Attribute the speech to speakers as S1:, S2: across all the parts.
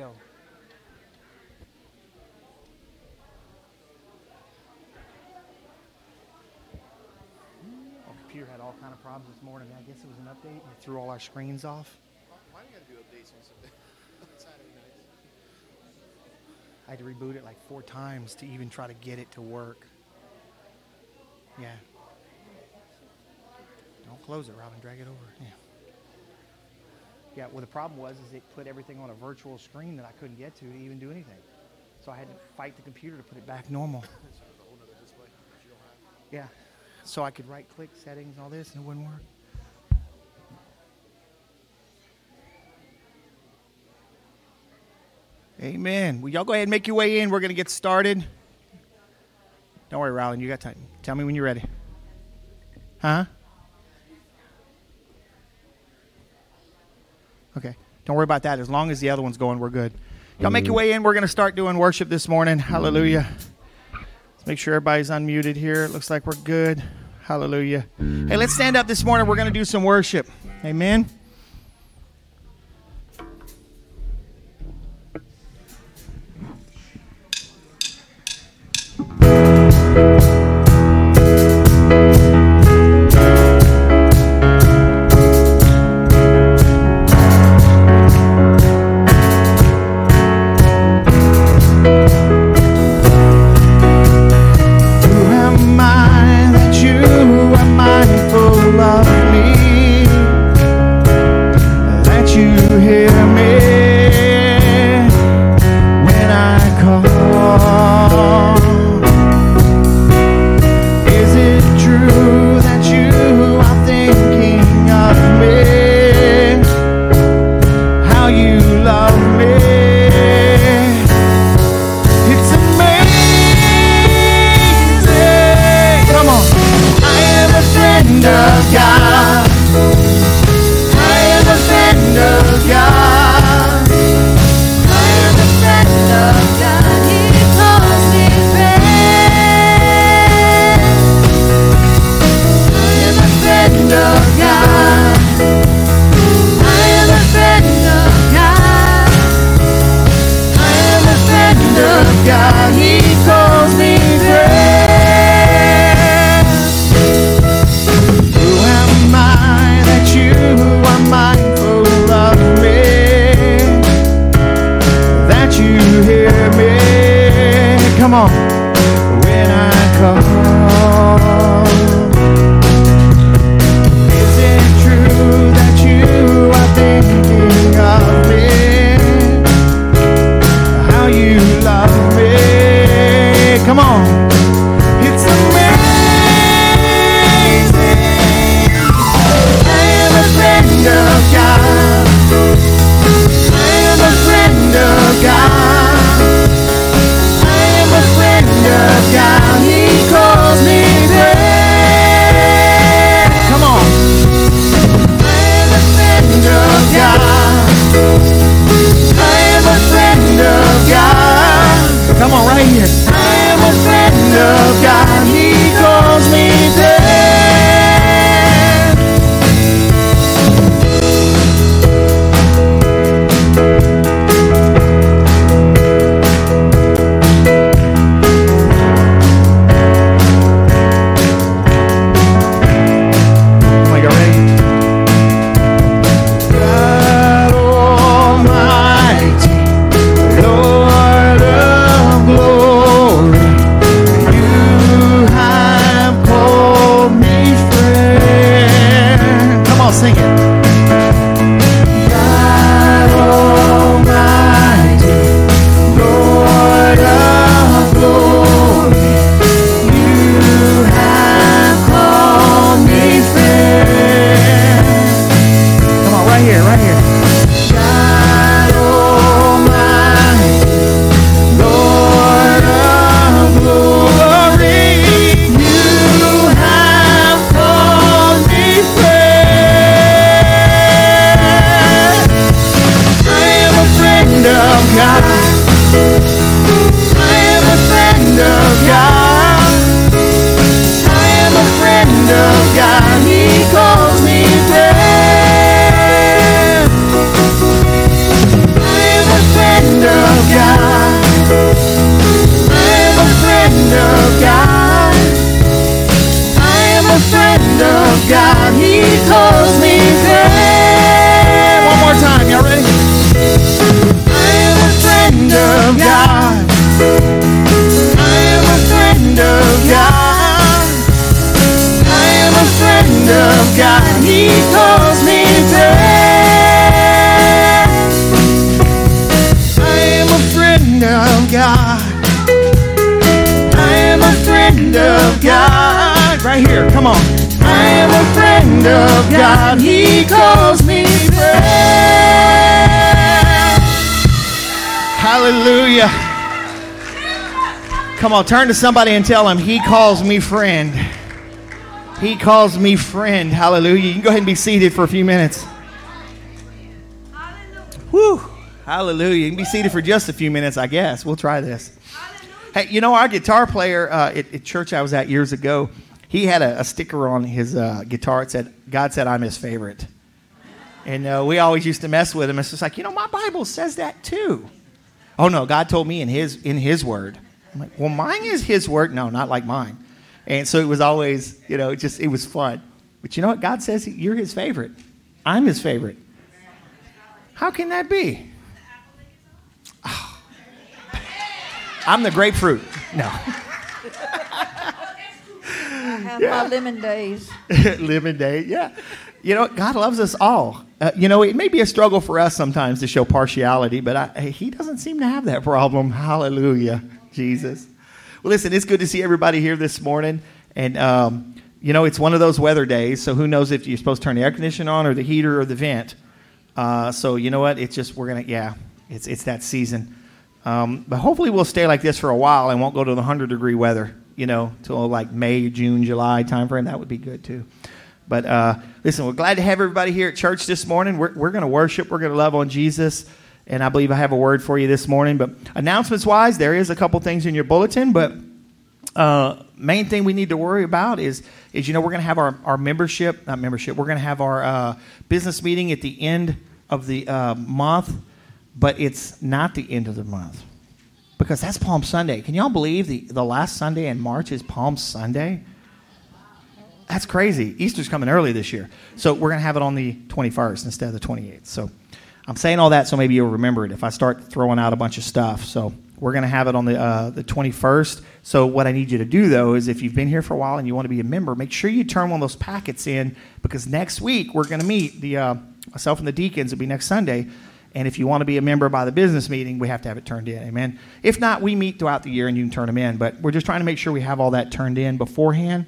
S1: on window. Our oh, computer had all kind of problems this morning. I guess it was an update. It threw all our screens off.
S2: Why do you gotta do updates on Saturday nights?
S1: I had to reboot it like four times to even try to get it to work. Yeah. Don't close it, Robin. Drag it over. Yeah. Yeah. Well, the problem was is it put everything on a virtual screen that I couldn't get to to even do anything. So I had to fight the computer to put it back normal.
S2: So there's a whole nother display that you don't have.
S1: Yeah. So I could right click settings and all this and it wouldn't work. Amen. Well, y'all go ahead and make your way in. We're going to get started. Don't worry, Rylan. You got time. Tell me when you're ready. Huh? Okay. Don't worry about that. As long as the other one's going, we're good. Y'all make your mm-hmm. way in. We're going to start doing worship this morning. Hallelujah. Let's make sure everybody's unmuted here. It looks like we're good. Hallelujah. Hey, let's stand up this morning. We're going to do some worship. Amen. Of God. He calls me friend. I am a friend of God. I am a friend of God. Right here, come on. I am a friend of God. He calls me friend. Hallelujah. Come on, turn to somebody and tell him, He calls me friend. He calls me friend. Hallelujah. You can go ahead and be seated for a few minutes. Whew. Hallelujah. You can be seated for just a few minutes, I guess. We'll try this. Hey, you know, our guitar player uh, at, at church I was at years ago, he had a, a sticker on his uh, guitar. It said, God said I'm his favorite. And uh, we always used to mess with him. It's just like, you know, my Bible says that too. Oh, no, God told me in his, in his word. I'm like, well, mine is his word. No, not like mine. And so it was always, you know, it just, it was fun. But you know what? God says you're his favorite. I'm his favorite. How can that be? Oh. I'm the grapefruit. No.
S3: I have
S1: Yeah.
S3: my lemon days.
S1: Living day, yeah. You know, God loves us all. Uh, you know, it may be a struggle for us sometimes to show partiality, but I, He doesn't seem to have that problem. Hallelujah, Jesus. Well, listen, it's good to see everybody here this morning. And, um, you know, it's one of those weather days, so who knows if you're supposed to turn the air conditioner on or the heater or the vent. Uh, so, you know what? It's just, we're going to, yeah, it's, it's that season. Um, but hopefully we'll stay like this for a while and won't go to the 100 degree weather, you know, till like May, June, July timeframe. That would be good too. But uh, listen, we're glad to have everybody here at church this morning. We're, we're going to worship, we're going to love on Jesus. And I believe I have a word for you this morning. But announcements wise, there is a couple things in your bulletin. But uh, main thing we need to worry about is, is you know, we're going to have our, our membership, not membership, we're going to have our uh, business meeting at the end of the uh, month, but it's not the end of the month because that's Palm Sunday. Can y'all believe the, the last Sunday in March is Palm Sunday? That's crazy. Easter's coming early this year. So we're going to have it on the 21st instead of the 28th. So I'm saying all that so maybe you'll remember it if I start throwing out a bunch of stuff. So we're going to have it on the, uh, the 21st. So what I need you to do, though, is if you've been here for a while and you want to be a member, make sure you turn one of those packets in because next week we're going to meet the uh, myself and the deacons. It'll be next Sunday. And if you want to be a member by the business meeting, we have to have it turned in. Amen. If not, we meet throughout the year and you can turn them in. But we're just trying to make sure we have all that turned in beforehand.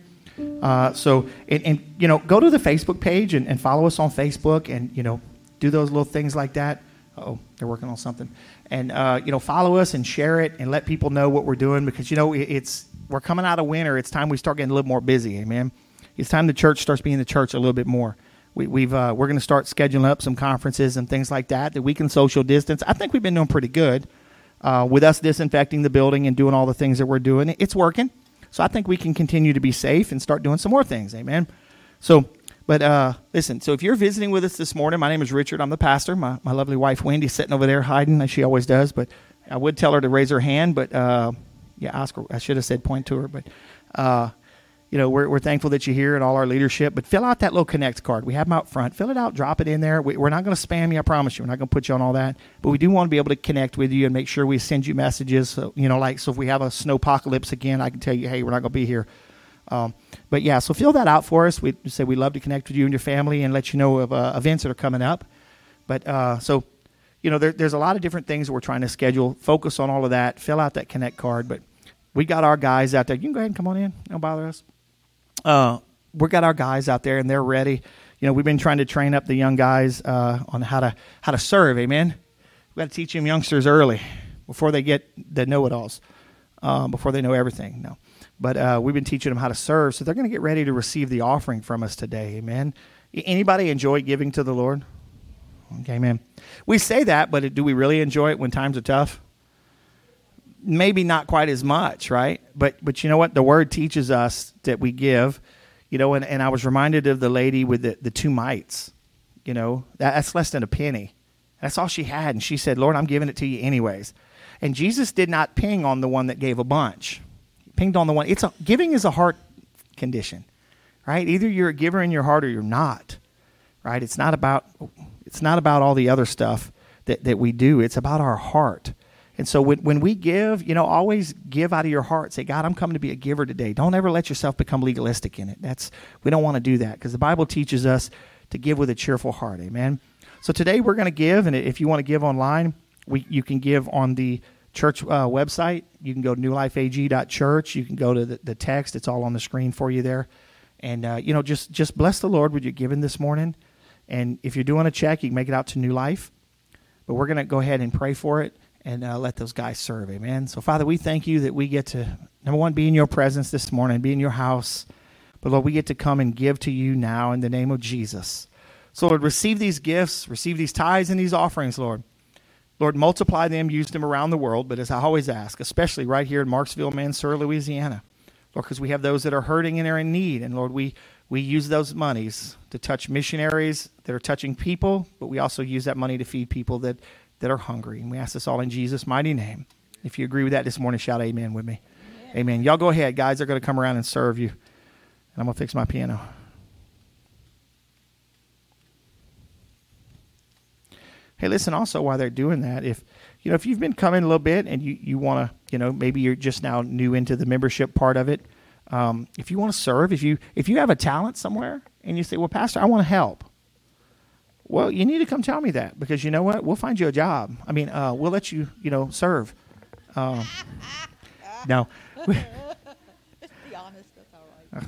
S1: Uh, so, and, and, you know, go to the Facebook page and, and follow us on Facebook and, you know, do those little things like that. Oh, they're working on something. And, uh, you know, follow us and share it and let people know what we're doing because, you know, it's, we're coming out of winter. It's time we start getting a little more busy. Amen. It's time the church starts being the church a little bit more. We, we've, uh, we're going to start scheduling up some conferences and things like that that we can social distance. I think we've been doing pretty good uh, with us disinfecting the building and doing all the things that we're doing. It's working. So I think we can continue to be safe and start doing some more things. Amen. So, but uh, listen, so if you're visiting with us this morning, my name is Richard. I'm the pastor. My, my lovely wife, Wendy, sitting over there hiding, as she always does. But I would tell her to raise her hand, but uh, yeah, her. I should have said point to her. But, uh, you know, we're, we're thankful that you're here and all our leadership. But fill out that little Connect card. We have them out front. Fill it out, drop it in there. We, we're not going to spam you, I promise you. We're not going to put you on all that. But we do want to be able to connect with you and make sure we send you messages. So, you know, like, so if we have a snow apocalypse again, I can tell you, hey, we're not going to be here. Um, but yeah, so fill that out for us. We say we love to connect with you and your family and let you know of uh, events that are coming up. But uh, so, you know, there, there's a lot of different things that we're trying to schedule. Focus on all of that. Fill out that Connect card. But we got our guys out there. You can go ahead and come on in. Don't bother us. Uh, we got our guys out there and they're ready. You know, we've been trying to train up the young guys uh, on how to how to serve. Amen. We got to teach them youngsters early before they get the know-it-alls, uh, before they know everything. No, but uh, we've been teaching them how to serve, so they're going to get ready to receive the offering from us today. Amen. Anybody enjoy giving to the Lord? Okay, amen. We say that, but do we really enjoy it when times are tough? maybe not quite as much, right? But but you know what? The word teaches us that we give, you know, and, and I was reminded of the lady with the, the two mites. You know, that, that's less than a penny. That's all she had. And she said, Lord, I'm giving it to you anyways. And Jesus did not ping on the one that gave a bunch. Pinged on the one. It's a, giving is a heart condition, right? Either you're a giver in your heart or you're not, right? It's not about it's not about all the other stuff that, that we do. It's about our heart. And so when, when we give, you know, always give out of your heart. Say, God, I'm coming to be a giver today. Don't ever let yourself become legalistic in it. That's we don't want to do that because the Bible teaches us to give with a cheerful heart. Amen. So today we're going to give, and if you want to give online, we you can give on the church uh, website. You can go to newlifeag.church. You can go to the, the text. It's all on the screen for you there. And uh, you know, just just bless the Lord with your giving this morning. And if you're doing a check, you can make it out to New Life. But we're going to go ahead and pray for it and uh, let those guys serve. Amen. So, Father, we thank you that we get to, number one, be in your presence this morning, be in your house. But, Lord, we get to come and give to you now in the name of Jesus. So, Lord, receive these gifts, receive these tithes and these offerings, Lord. Lord, multiply them, use them around the world. But as I always ask, especially right here in Marksville, Mansura, Louisiana, Lord, because we have those that are hurting and are in need. And Lord, we, we use those monies to touch missionaries that are touching people, but we also use that money to feed people that that are hungry. And we ask this all in Jesus' mighty name. If you agree with that this morning, shout amen with me. Amen. amen. Y'all go ahead, guys. They're going to come around and serve you. And I'm going to fix my piano. Hey, listen, also while they're doing that, if you know, if you've been coming a little bit and you, you want to, you know, maybe you're just now new into the membership part of it. Um, if you want to serve, if you if you have a talent somewhere and you say, Well, Pastor, I want to help, well, you need to come tell me that because you know what? We'll find you a job. I mean, uh, we'll let you, you know, serve. Um, no.
S3: be honest, that's all right.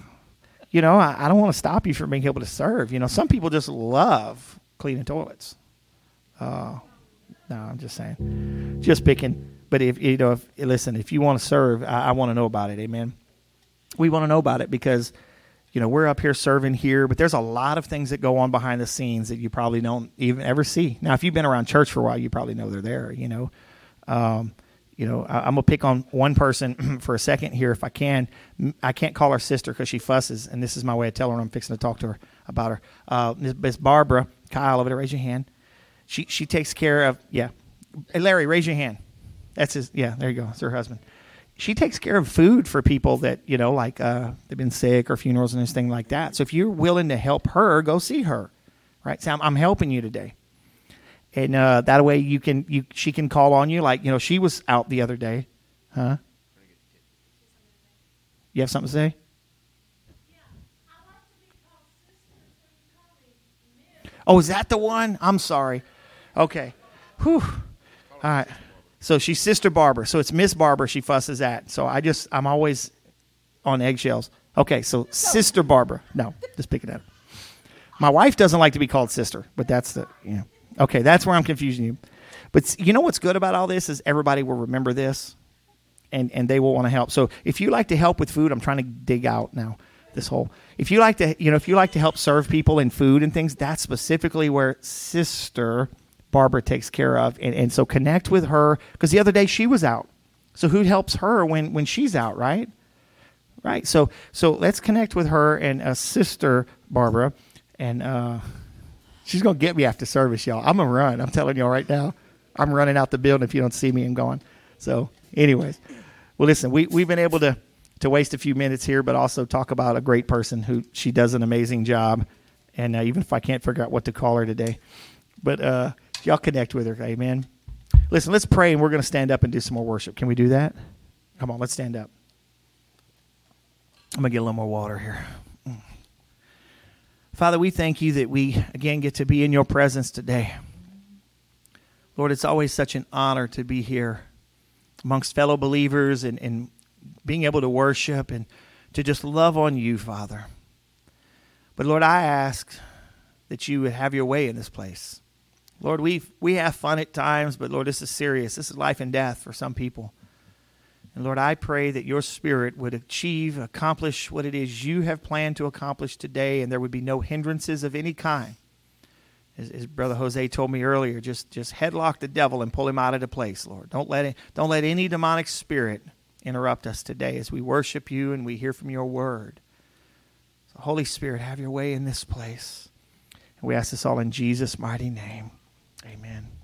S1: You know, I, I don't want to stop you from being able to serve. You know, some people just love cleaning toilets. Uh, no, I'm just saying, just picking. But if you know, if listen, if you want to serve, I, I want to know about it. Amen. We want to know about it because you know, we're up here serving here, but there's a lot of things that go on behind the scenes that you probably don't even ever see. Now, if you've been around church for a while, you probably know they're there. You know, um, you know, I, am gonna pick on one person for a second here, if I can. I can't call her sister because she fusses, and this is my way of telling her I'm fixing to talk to her about her. Uh, Miss Barbara Kyle over there, raise your hand. She she takes care of yeah. Larry, raise your hand. That's his. Yeah, there you go. It's her husband. She takes care of food for people that you know like uh, they've been sick or funerals and anything like that. So if you're willing to help her go see her right? So i'm, I'm helping you today. And uh, that way you can you she can call on you. Like you know she was out the other day. Huh? You have something to say? Oh is that the one? I'm sorry okay Whew. all right so she's Sister Barbara. So it's Miss Barbara she fusses at. So I just, I'm always on eggshells. Okay, so Sister Barbara. No, just pick it up. My wife doesn't like to be called sister, but that's the, you know. Okay, that's where I'm confusing you. But you know what's good about all this is everybody will remember this and, and they will want to help. So if you like to help with food, I'm trying to dig out now this whole. If you like to, you know, if you like to help serve people in food and things, that's specifically where Sister Barbara takes care of. And, and so connect with her because the other day she was out. So who helps her when, when she's out, right? Right. So so let's connect with her and a sister Barbara, and uh, she's gonna get me after service, y'all. I'm gonna run. I'm telling y'all right now. I'm running out the building if you don't see me. I'm going. So, anyways, well, listen, we we've been able to to waste a few minutes here, but also talk about a great person who she does an amazing job. And uh, even if I can't figure out what to call her today, but uh, Y'all connect with her. Amen. Listen, let's pray and we're going to stand up and do some more worship. Can we do that? Come on, let's stand up. I'm going to get a little more water here. Father, we thank you that we again get to be in your presence today. Lord, it's always such an honor to be here amongst fellow believers and, and being able to worship and to just love on you, Father. But Lord, I ask that you would have your way in this place. Lord, we we have fun at times, but Lord, this is serious. This is life and death for some people. And Lord, I pray that your spirit would achieve, accomplish what it is you have planned to accomplish today, and there would be no hindrances of any kind. As, as Brother Jose told me earlier, just just headlock the devil and pull him out of the place, Lord. Don't let it, don't let any demonic spirit interrupt us today as we worship you and we hear from your word. So Holy Spirit, have your way in this place. And we ask this all in Jesus' mighty name. Amen.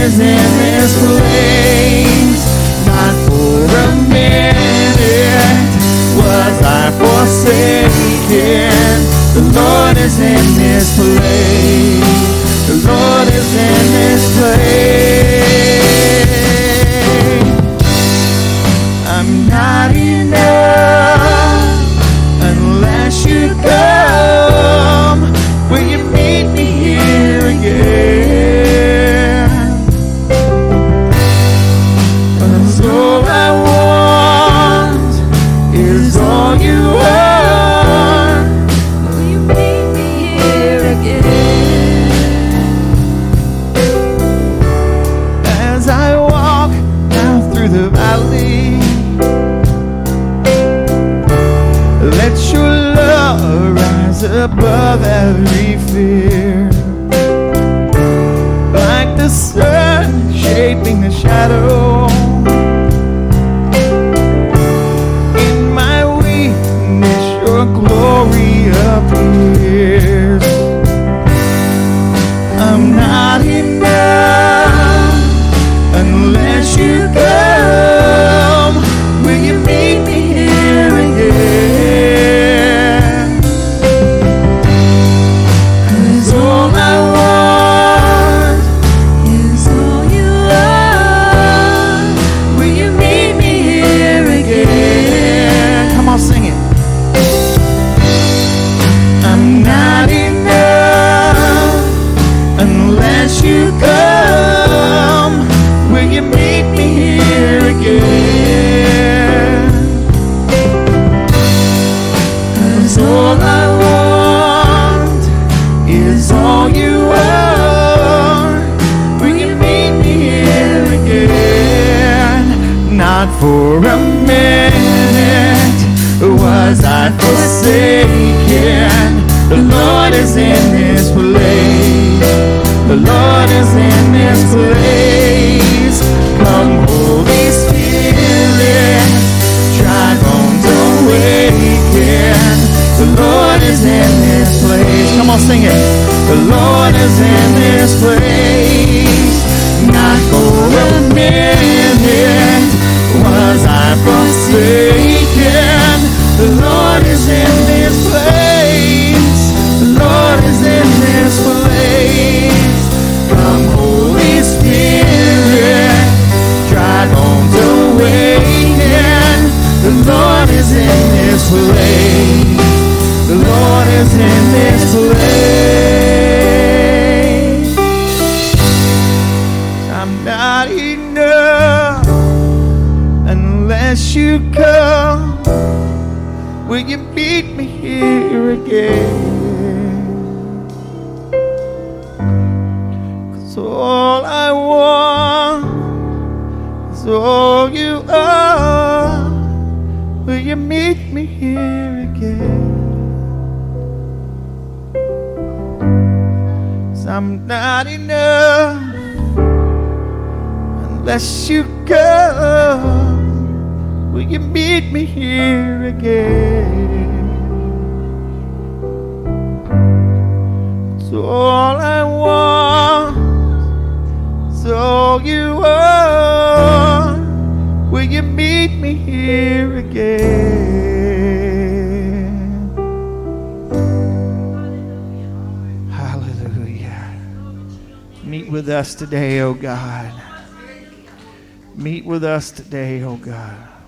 S1: is in this place. Not for a minute was I forsaken. The Lord is in this place. parade. The
S3: Lord is in this. today, O oh God. Meet with us today, O oh God.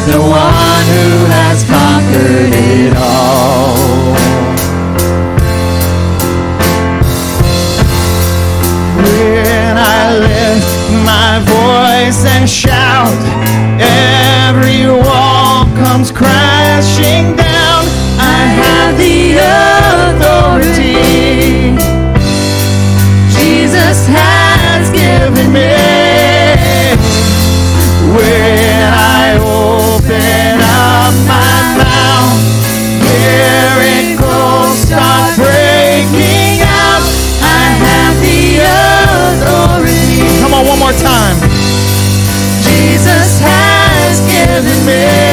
S4: is the
S3: one who has conquered it all.
S4: When
S3: I lift my voice and shout. more time. Jesus has given me.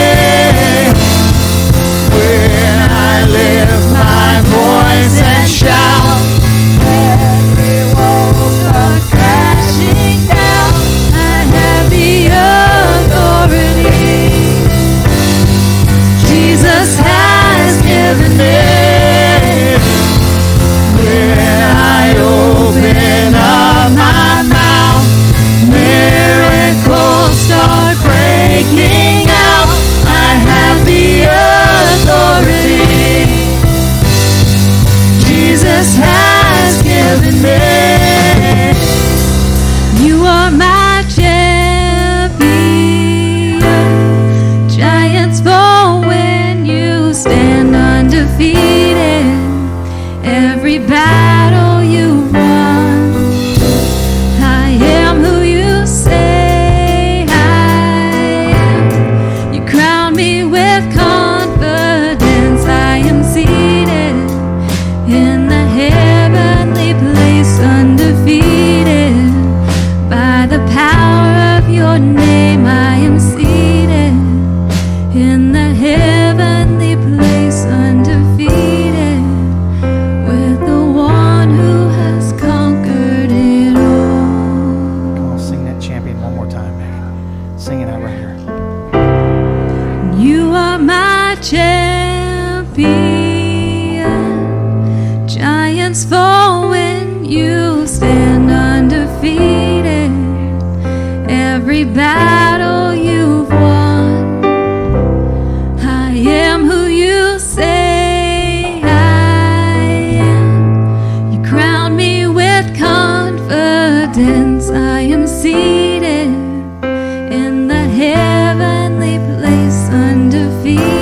S1: Be.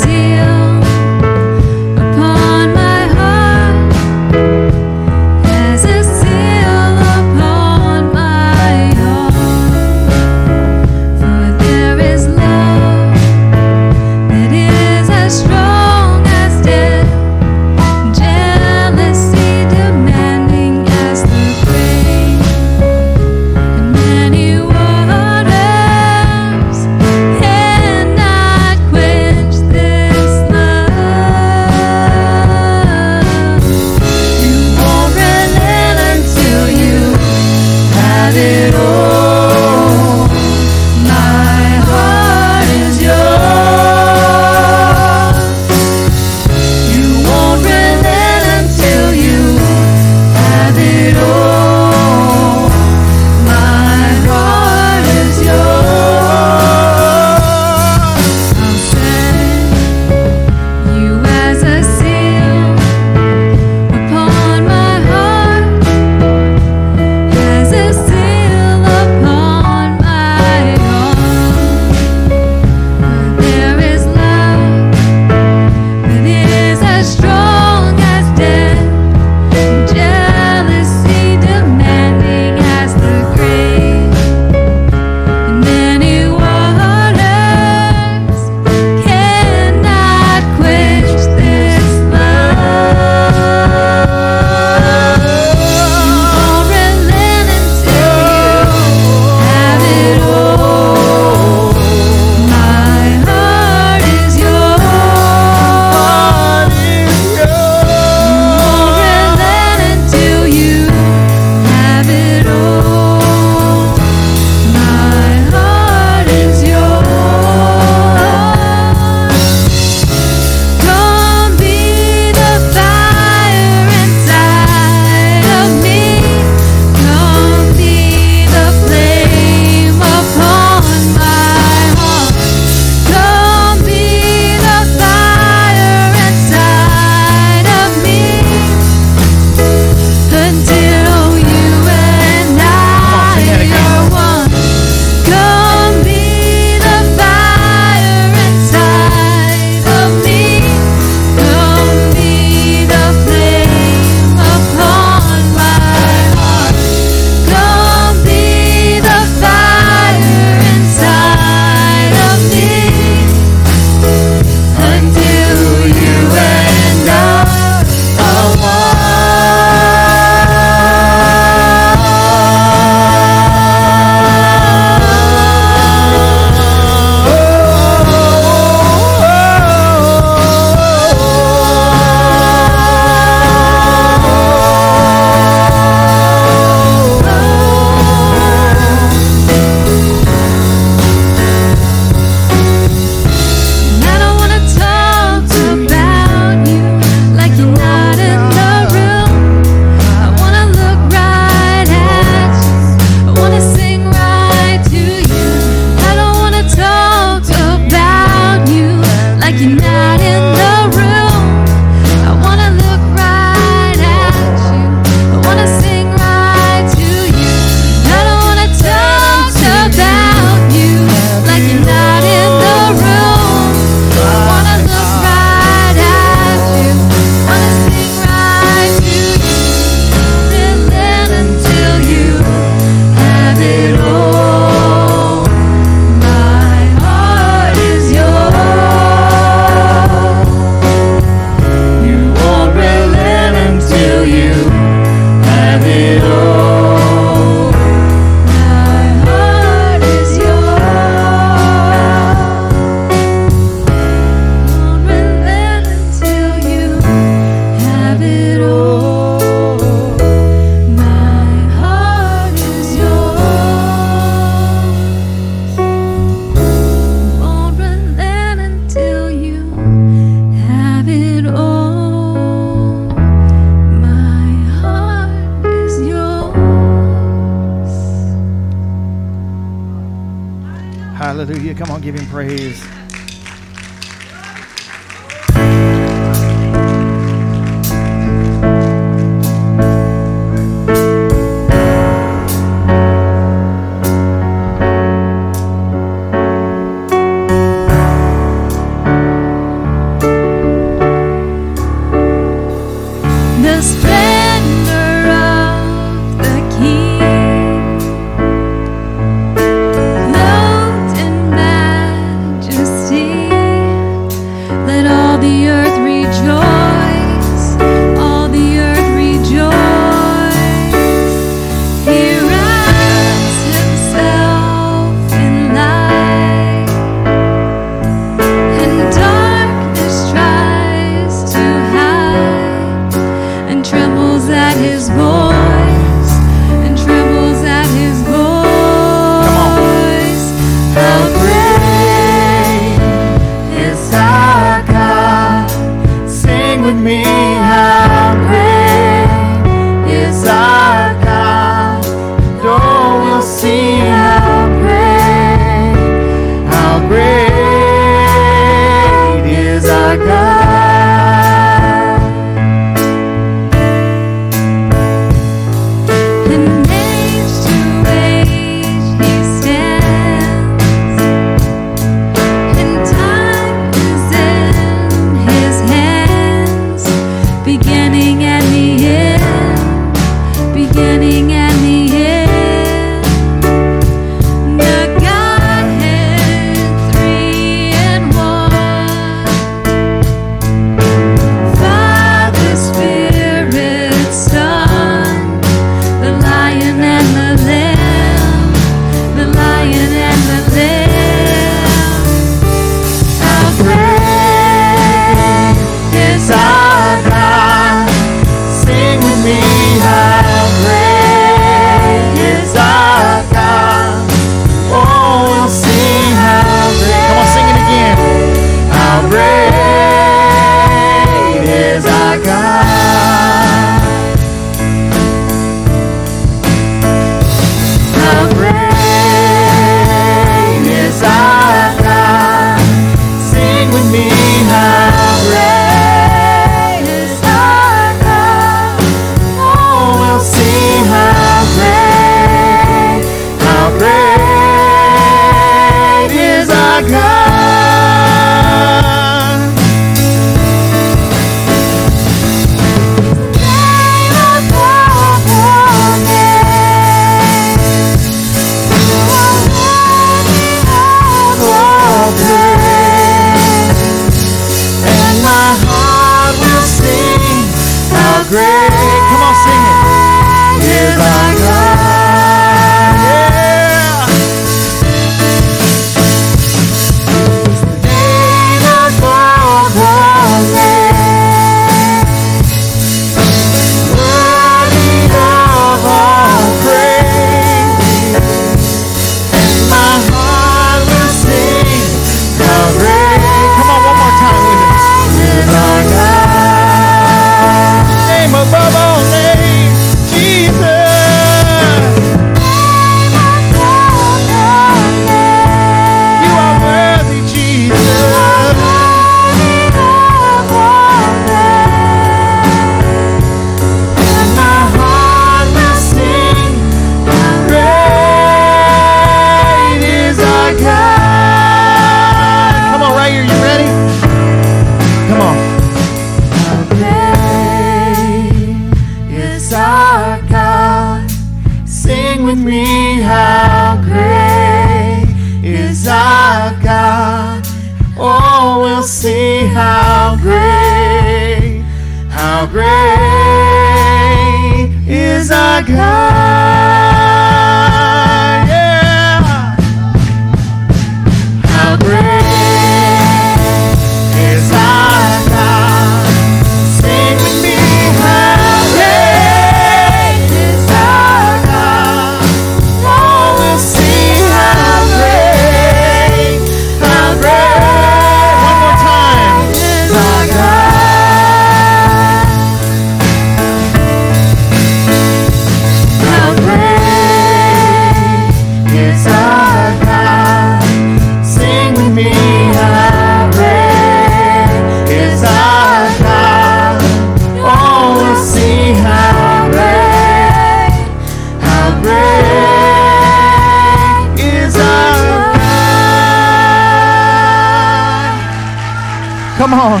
S1: Come on.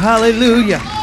S3: Hallelujah.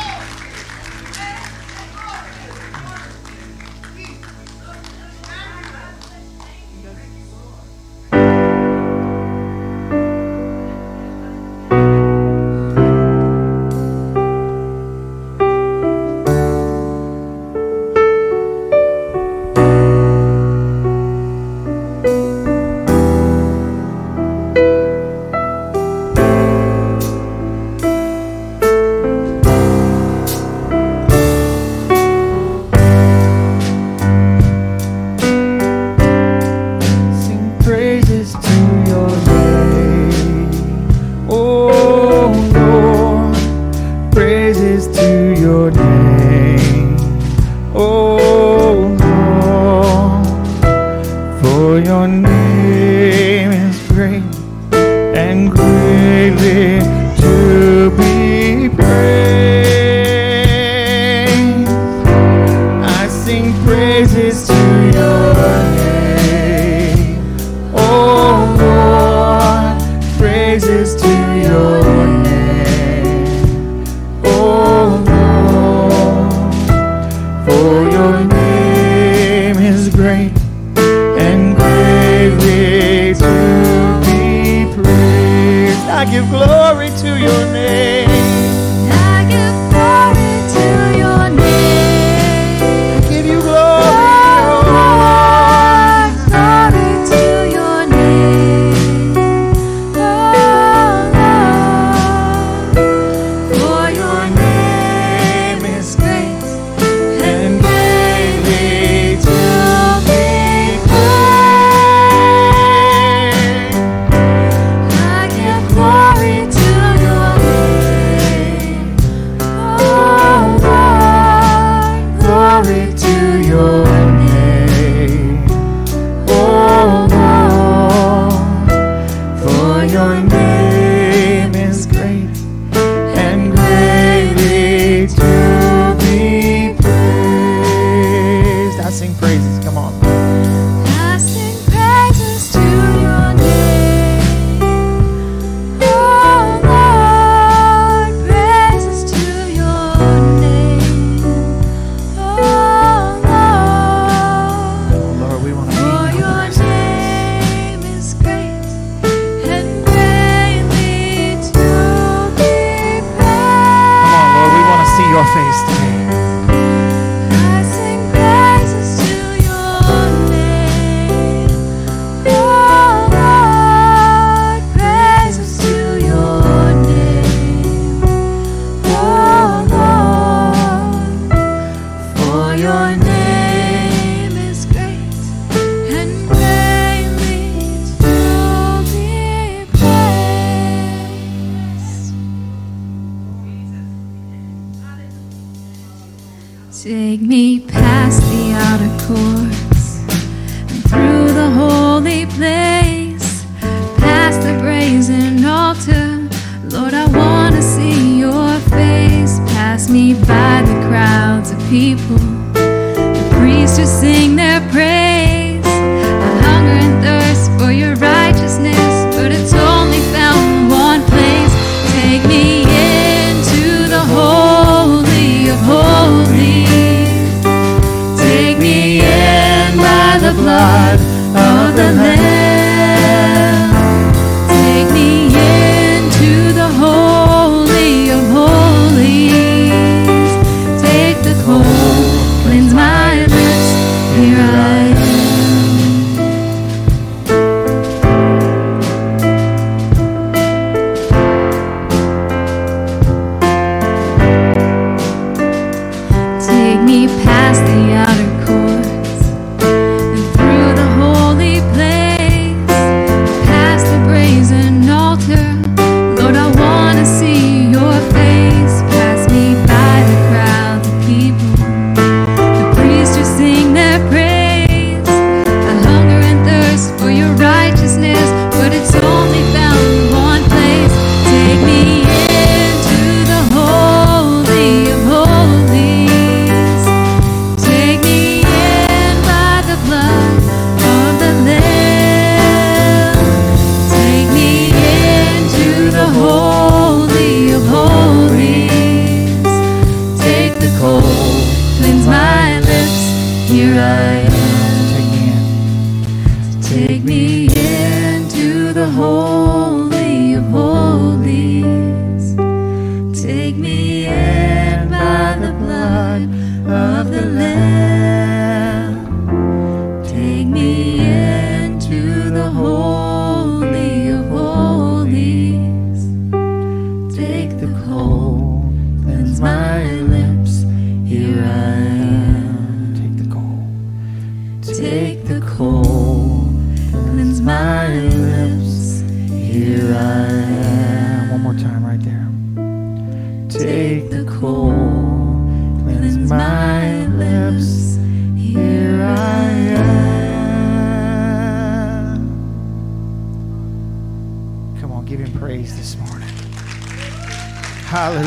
S3: Take me in. Take me into the holy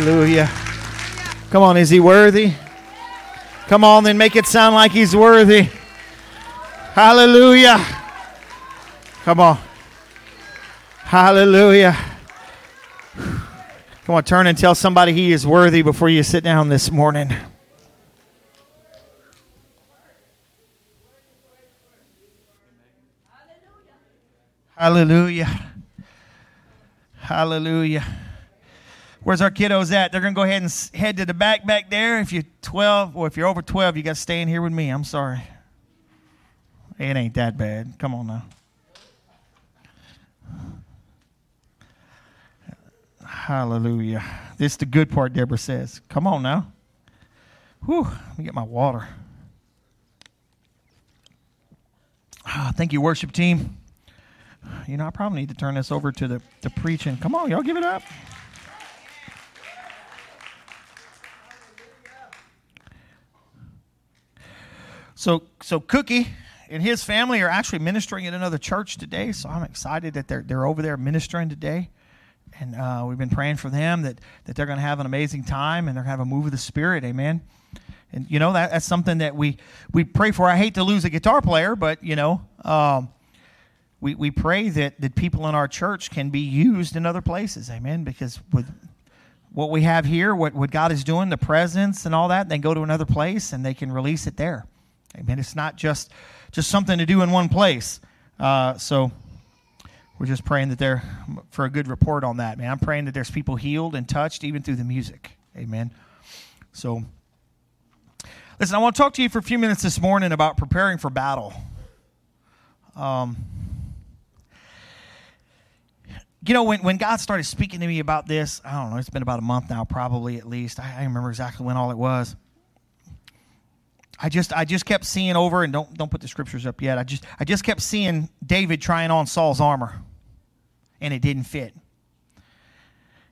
S1: Hallelujah. Come on, is he worthy? Come on, then make it sound like he's worthy. Hallelujah. Come on. Hallelujah. Come on, turn and tell somebody he is worthy before you sit down this morning. Hallelujah. Hallelujah. Where's our kiddos at? They're going to go ahead and head to the back back there. If you're 12 or if you're over 12, you got to stay in here with me. I'm sorry. It ain't that bad. Come on now. Hallelujah. This is the good part, Deborah says. Come on now. Whew. Let me get my water. Ah, thank you, worship team. You know, I probably need to turn this over to the, the preaching. Come on, y'all give it up. So, so Cookie and his family are actually ministering at another church today. So I'm excited that they're they're over there ministering today, and uh, we've been praying for them that that they're going to have an amazing time and they're going to have a move of the Spirit. Amen. And you know that that's something that we we pray for. I hate to lose a guitar player, but you know. Um, we, we pray that, that people in our church can be used in other places, amen. Because with what we have here, what, what God is doing, the presence and all that, they go to another place and they can release it there. Amen. It's not just just something to do in one place. Uh, so we're just praying that they're for a good report on that, man. I'm praying that there's people healed and touched even through the music. Amen. So listen, I want to talk to you for a few minutes this morning about preparing for battle. Um, you know, when, when God started speaking to me about this, I don't know, it's been about a month now, probably at least. I, I remember exactly when all it was. I just I just kept seeing over and don't don't put the scriptures up yet. I just I just kept seeing David trying on Saul's armor and it didn't fit.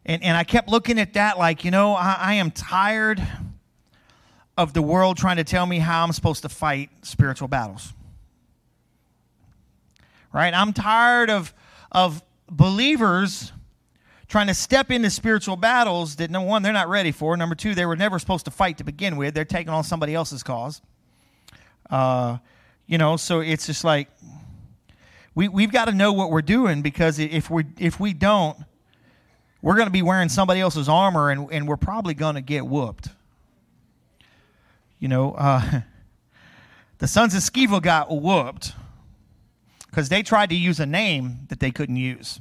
S1: And and I kept looking at that like, you know, I, I am tired of the world trying to tell me how I'm supposed to fight spiritual battles. Right? I'm tired of of believers trying to step into spiritual battles that number one they're not ready for. Number two they were never supposed to fight to begin with. They're taking on somebody else's cause. Uh, you know so it's just like we, we've got to know what we're doing because if we if we don't we're going to be wearing somebody else's armor and, and we're probably going to get whooped. You know uh, the sons of Sceva got whooped because they tried to use a name that they couldn't use.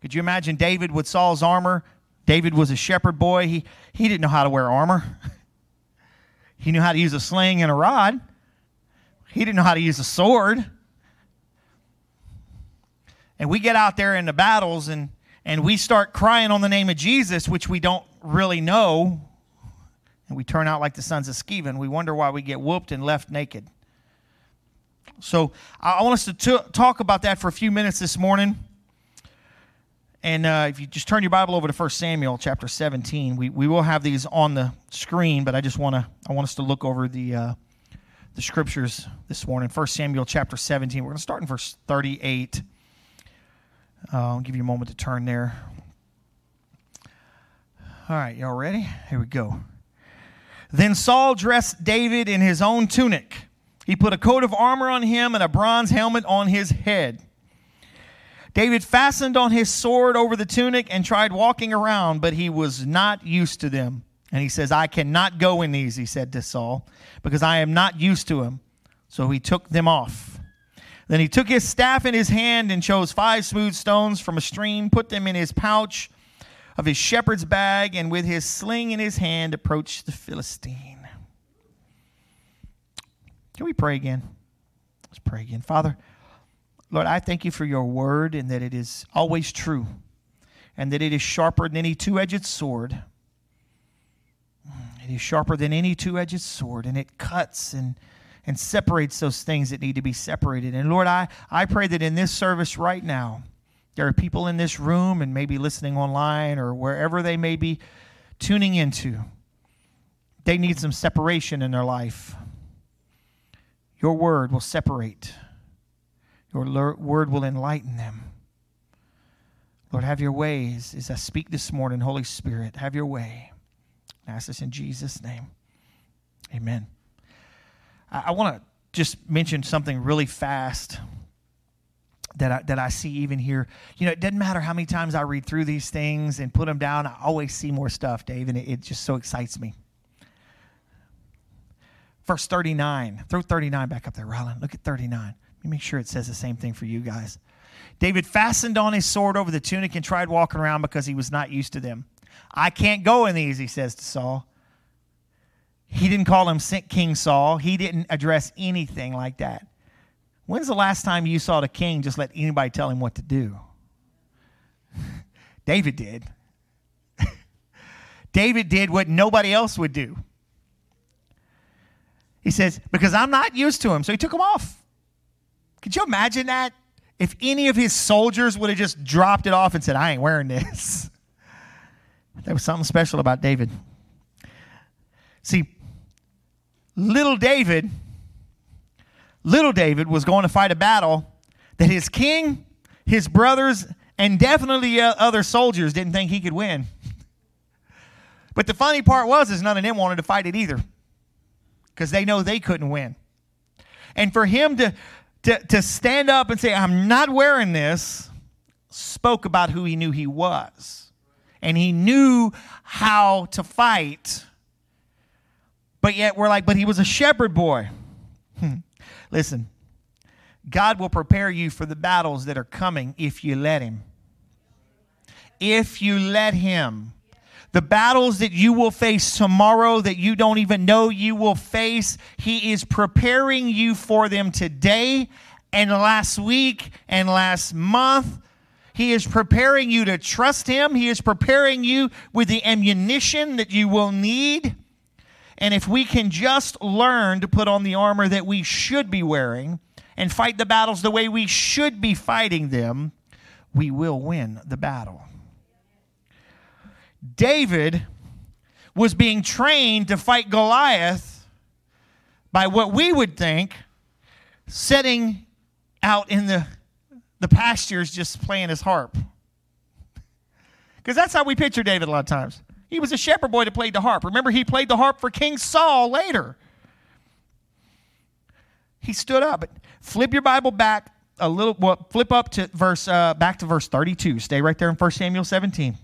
S1: Could you imagine David with Saul's armor? David was a shepherd boy. He, he didn't know how to wear armor. he knew how to use a sling and a rod. He didn't know how to use a sword. And we get out there in the battles and, and we start crying on the name of Jesus, which we don't really know. And we turn out like the sons of Sceva, we wonder why we get whooped and left naked. So I want us to t- talk about that for a few minutes this morning. And uh, if you just turn your Bible over to 1 Samuel chapter 17, we, we will have these on the screen, but I just want to I want us to look over the uh, the scriptures this morning. 1 Samuel chapter 17. We're going to start in verse 38. Uh, I'll give you a moment to turn there. All right, y'all ready? Here we go. Then Saul dressed David in his own tunic. He put a coat of armor on him and a bronze helmet on his head. David fastened on his sword over the tunic and tried walking around, but he was not used to them. And he says, I cannot go in these, he said to Saul, because I am not used to them. So he took them off. Then he took his staff in his hand and chose five smooth stones from a stream, put them in his pouch of his shepherd's bag, and with his sling in his hand approached the Philistine. Can we pray again? Let's pray again. Father, Lord, I thank you for your word and that it is always true and that it is sharper than any two edged sword. It is sharper than any two edged sword and it cuts and and separates those things that need to be separated. And Lord, I, I pray that in this service right now, there are people in this room and maybe listening online or wherever they may be tuning into. They need some separation in their life. Your word will separate, your word will enlighten them. Lord, have your ways as I speak this morning, Holy Spirit. Have your way. I ask this in Jesus' name. Amen. I, I want to just mention something really fast that I, that I see even here. You know, it doesn't matter how many times I read through these things and put them down, I always see more stuff, Dave, and it, it just so excites me. Verse 39. Throw 39 back up there, Rylan. Look at 39. Let me make sure it says the same thing for you guys. David fastened on his sword over the tunic and tried walking around because he was not used to them. I can't go in these, he says to Saul. He didn't call him King Saul. He didn't address anything like that. When's the last time you saw the king just let anybody tell him what to do? David did. David did what nobody else would do. He says, Because I'm not used to him. So he took him off. Could you imagine that? If any of his soldiers would have just dropped it off and said, I ain't wearing this. There was something special about David. See, little David, little David was going to fight a battle that his king, his brothers, and definitely uh, other soldiers didn't think he could win. But the funny part was is none of them wanted to fight it either. Because they know they couldn't win. And for him to, to, to stand up and say, I'm not wearing this, spoke about who he knew he was. And he knew how to fight but yet we're like, but he was a shepherd boy. Listen, God will prepare you for the battles that are coming if you let him. If you let him. The battles that you will face tomorrow that you don't even know you will face, he is preparing you for them today and last week and last month. He is preparing you to trust him. He is preparing you with the ammunition that you will need. And if we can just learn to put on the armor that we should be wearing and fight the battles the way we should be fighting them, we will win the battle. David was being trained to fight Goliath by what we would think setting out in the, the pastures just playing his harp. Because that's how we picture David a lot of times. He was a shepherd boy that played the harp. Remember, he played the harp for King Saul later. He stood up. Flip your Bible back a little. Well, flip up to verse uh, back to verse 32. Stay right there in 1 Samuel 17.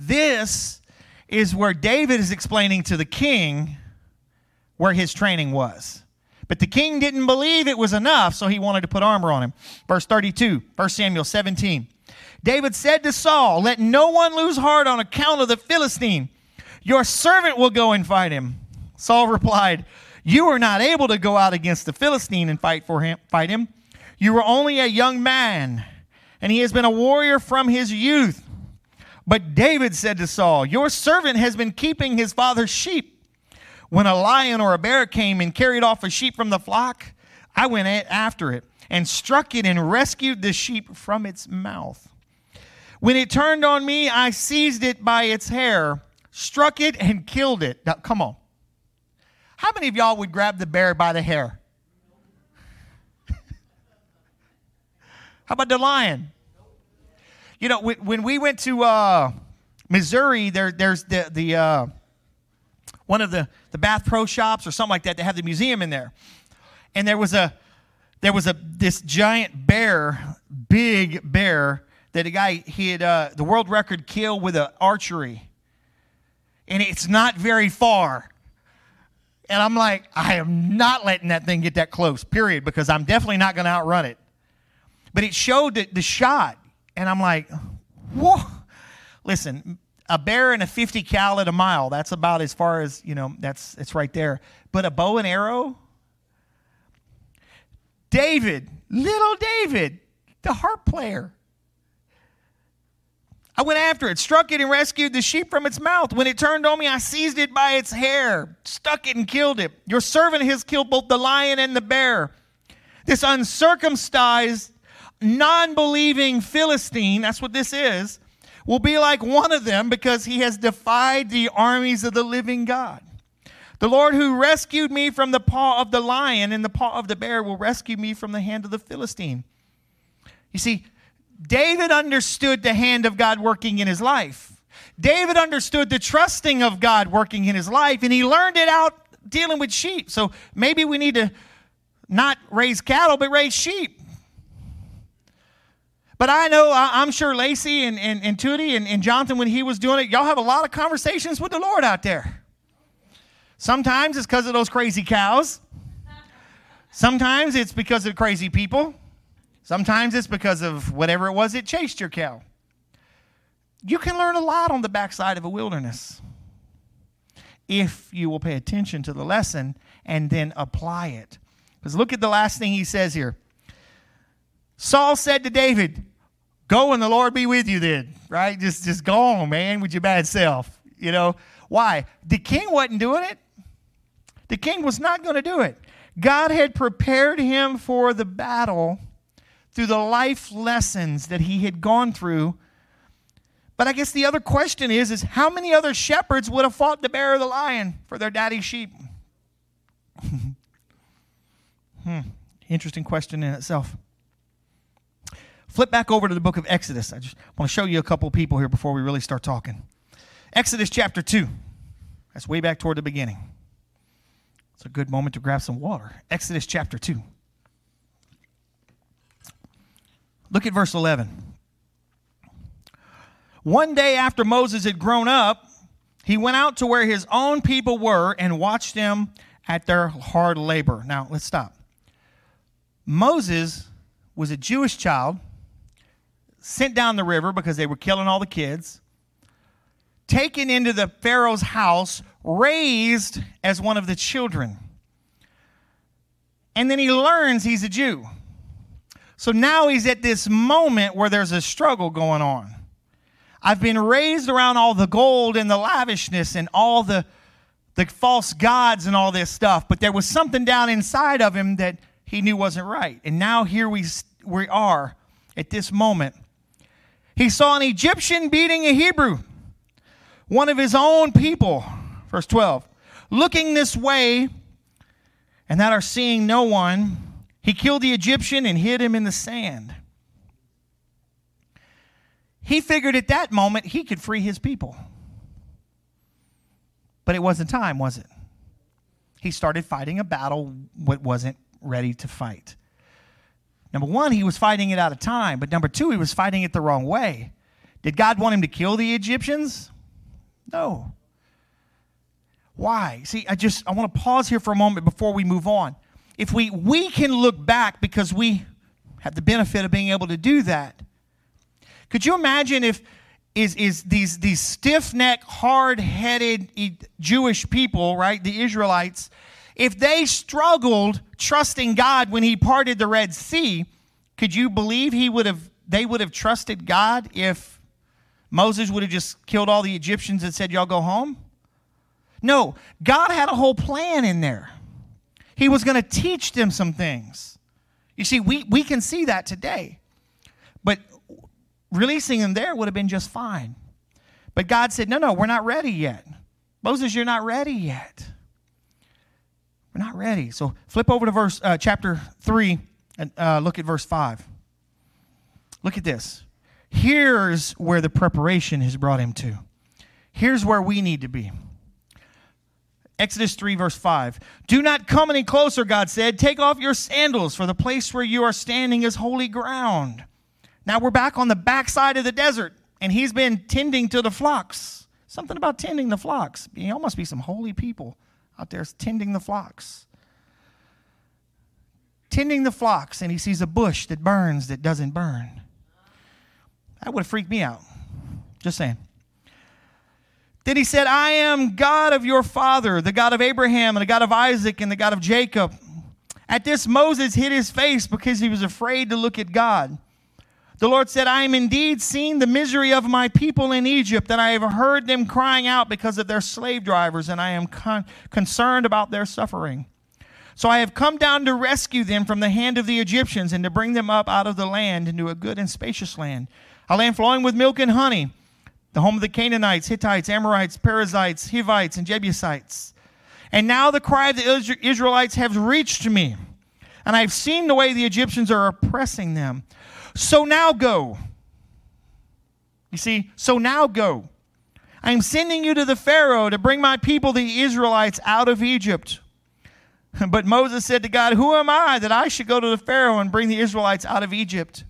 S1: This is where David is explaining to the king where his training was. But the king didn't believe it was enough, so he wanted to put armor on him. Verse 32, 1 Samuel 17. David said to Saul, Let no one lose heart on account of the Philistine. Your servant will go and fight him. Saul replied, You are not able to go out against the Philistine and fight for him, fight him. You are only a young man, and he has been a warrior from his youth. But David said to Saul, Your servant has been keeping his father's sheep. When a lion or a bear came and carried off a sheep from the flock, I went after it and struck it and rescued the sheep from its mouth. When it turned on me, I seized it by its hair, struck it, and killed it. Now, come on. How many of y'all would grab the bear by the hair? How about the lion? You know, when we went to uh, Missouri, there, there's the, the uh, one of the, the Bass Pro Shops or something like that. They have the museum in there. And there was a there was a this giant bear, big bear that a guy he had uh, the world record kill with an archery and it's not very far. And I'm like, I am not letting that thing get that close, period, because I'm definitely not going to outrun it. But it showed the, the shot, and I'm like, whoa. Listen, a bear and a 50 cal at a mile, that's about as far as, you know, that's it's right there. But a bow and arrow, David, little David, the harp player. I went after it, struck it, and rescued the sheep from its mouth. When it turned on me, I seized it by its hair, stuck it, and killed it. Your servant has killed both the lion and the bear. This uncircumcised, non believing Philistine, that's what this is, will be like one of them because he has defied the armies of the living God. The Lord who rescued me from the paw of the lion and the paw of the bear will rescue me from the hand of the Philistine. You see, David understood the hand of God working in his life. David understood the trusting of God working in his life, and he learned it out dealing with sheep. So maybe we need to not raise cattle, but raise sheep. But I know, I'm sure Lacey and, and, and Tootie and, and Jonathan, when he was doing it, y'all have a lot of conversations with the Lord out there. Sometimes it's because of those crazy cows. Sometimes it's because of crazy people. Sometimes it's because of whatever it was that chased your cow. You can learn a lot on the backside of a wilderness if you will pay attention to the lesson and then apply it. Because look at the last thing he says here. Saul said to David, Go and the Lord be with you then, right? Just, just go on, man, with your bad self. You know, why? The king wasn't doing it. The king was not going to do it. God had prepared him for the battle through the life lessons that he had gone through. But I guess the other question is, is how many other shepherds would have fought the bear or the lion for their daddy's sheep? hmm. Interesting question in itself. Flip back over to the book of Exodus. I just want to show you a couple people here before we really start talking. Exodus chapter 2. That's way back toward the beginning. It's a good moment to grab some water. Exodus chapter 2. Look at verse 11. One day after Moses had grown up, he went out to where his own people were and watched them at their hard labor. Now, let's stop. Moses was a Jewish child sent down the river because they were killing all the kids, taken into the Pharaoh's house, raised as one of the children. And then he learns he's a Jew. So now he's at this moment where there's a struggle going on. I've been raised around all the gold and the lavishness and all the, the false gods and all this stuff, but there was something down inside of him that he knew wasn't right. And now here we, we are at this moment. He saw an Egyptian beating a Hebrew, one of his own people. Verse 12. Looking this way, and that are seeing no one, he killed the Egyptian and hid him in the sand. He figured at that moment he could free his people. But it wasn't time, was it? He started fighting a battle what wasn't ready to fight. Number one, he was fighting it out of time. But number two, he was fighting it the wrong way. Did God want him to kill the Egyptians? No. Why? See, I just I want to pause here for a moment before we move on if we we can look back because we have the benefit of being able to do that. Could you imagine if is is these these stiff-necked, hard-headed Jewish people, right, the Israelites, if they struggled trusting God when he parted the Red Sea, could you believe he would have they would have trusted God if Moses would have just killed all the Egyptians and said y'all go home? No, God had a whole plan in there. He was going to teach them some things. You see, we, we can see that today. But releasing them there would have been just fine. But God said, no, no, we're not ready yet. Moses, you're not ready yet. We're not ready. So flip over to verse uh, chapter 3 and uh, look at verse 5. Look at this. Here's where the preparation has brought him to. Here's where we need to be. Exodus 3, verse 5. Do not come any closer, God said. Take off your sandals, for the place where you are standing is holy ground. Now we're back on the backside of the desert, and he's been tending to the flocks. Something about tending the flocks. Y'all must be some holy people out there tending the flocks. Tending the flocks, and he sees a bush that burns that doesn't burn. That would freaked me out. Just saying. Then he said, I am God of your father, the God of Abraham, and the God of Isaac, and the God of Jacob. At this, Moses hid his face because he was afraid to look at God. The Lord said, I am indeed seeing the misery of my people in Egypt, and I have heard them crying out because of their slave drivers, and I am con- concerned about their suffering. So I have come down to rescue them from the hand of the Egyptians and to bring them up out of the land into a good and spacious land, a land flowing with milk and honey, the home of the Canaanites, Hittites, Amorites, Perizzites, Hivites, and Jebusites. And now the cry of the Israelites has reached me, and I have seen the way the Egyptians are oppressing them. So now go. You see, so now go. I am sending you to the Pharaoh to bring my people, the Israelites, out of Egypt. But Moses said to God, Who am I that I should go to the Pharaoh and bring the Israelites out of Egypt?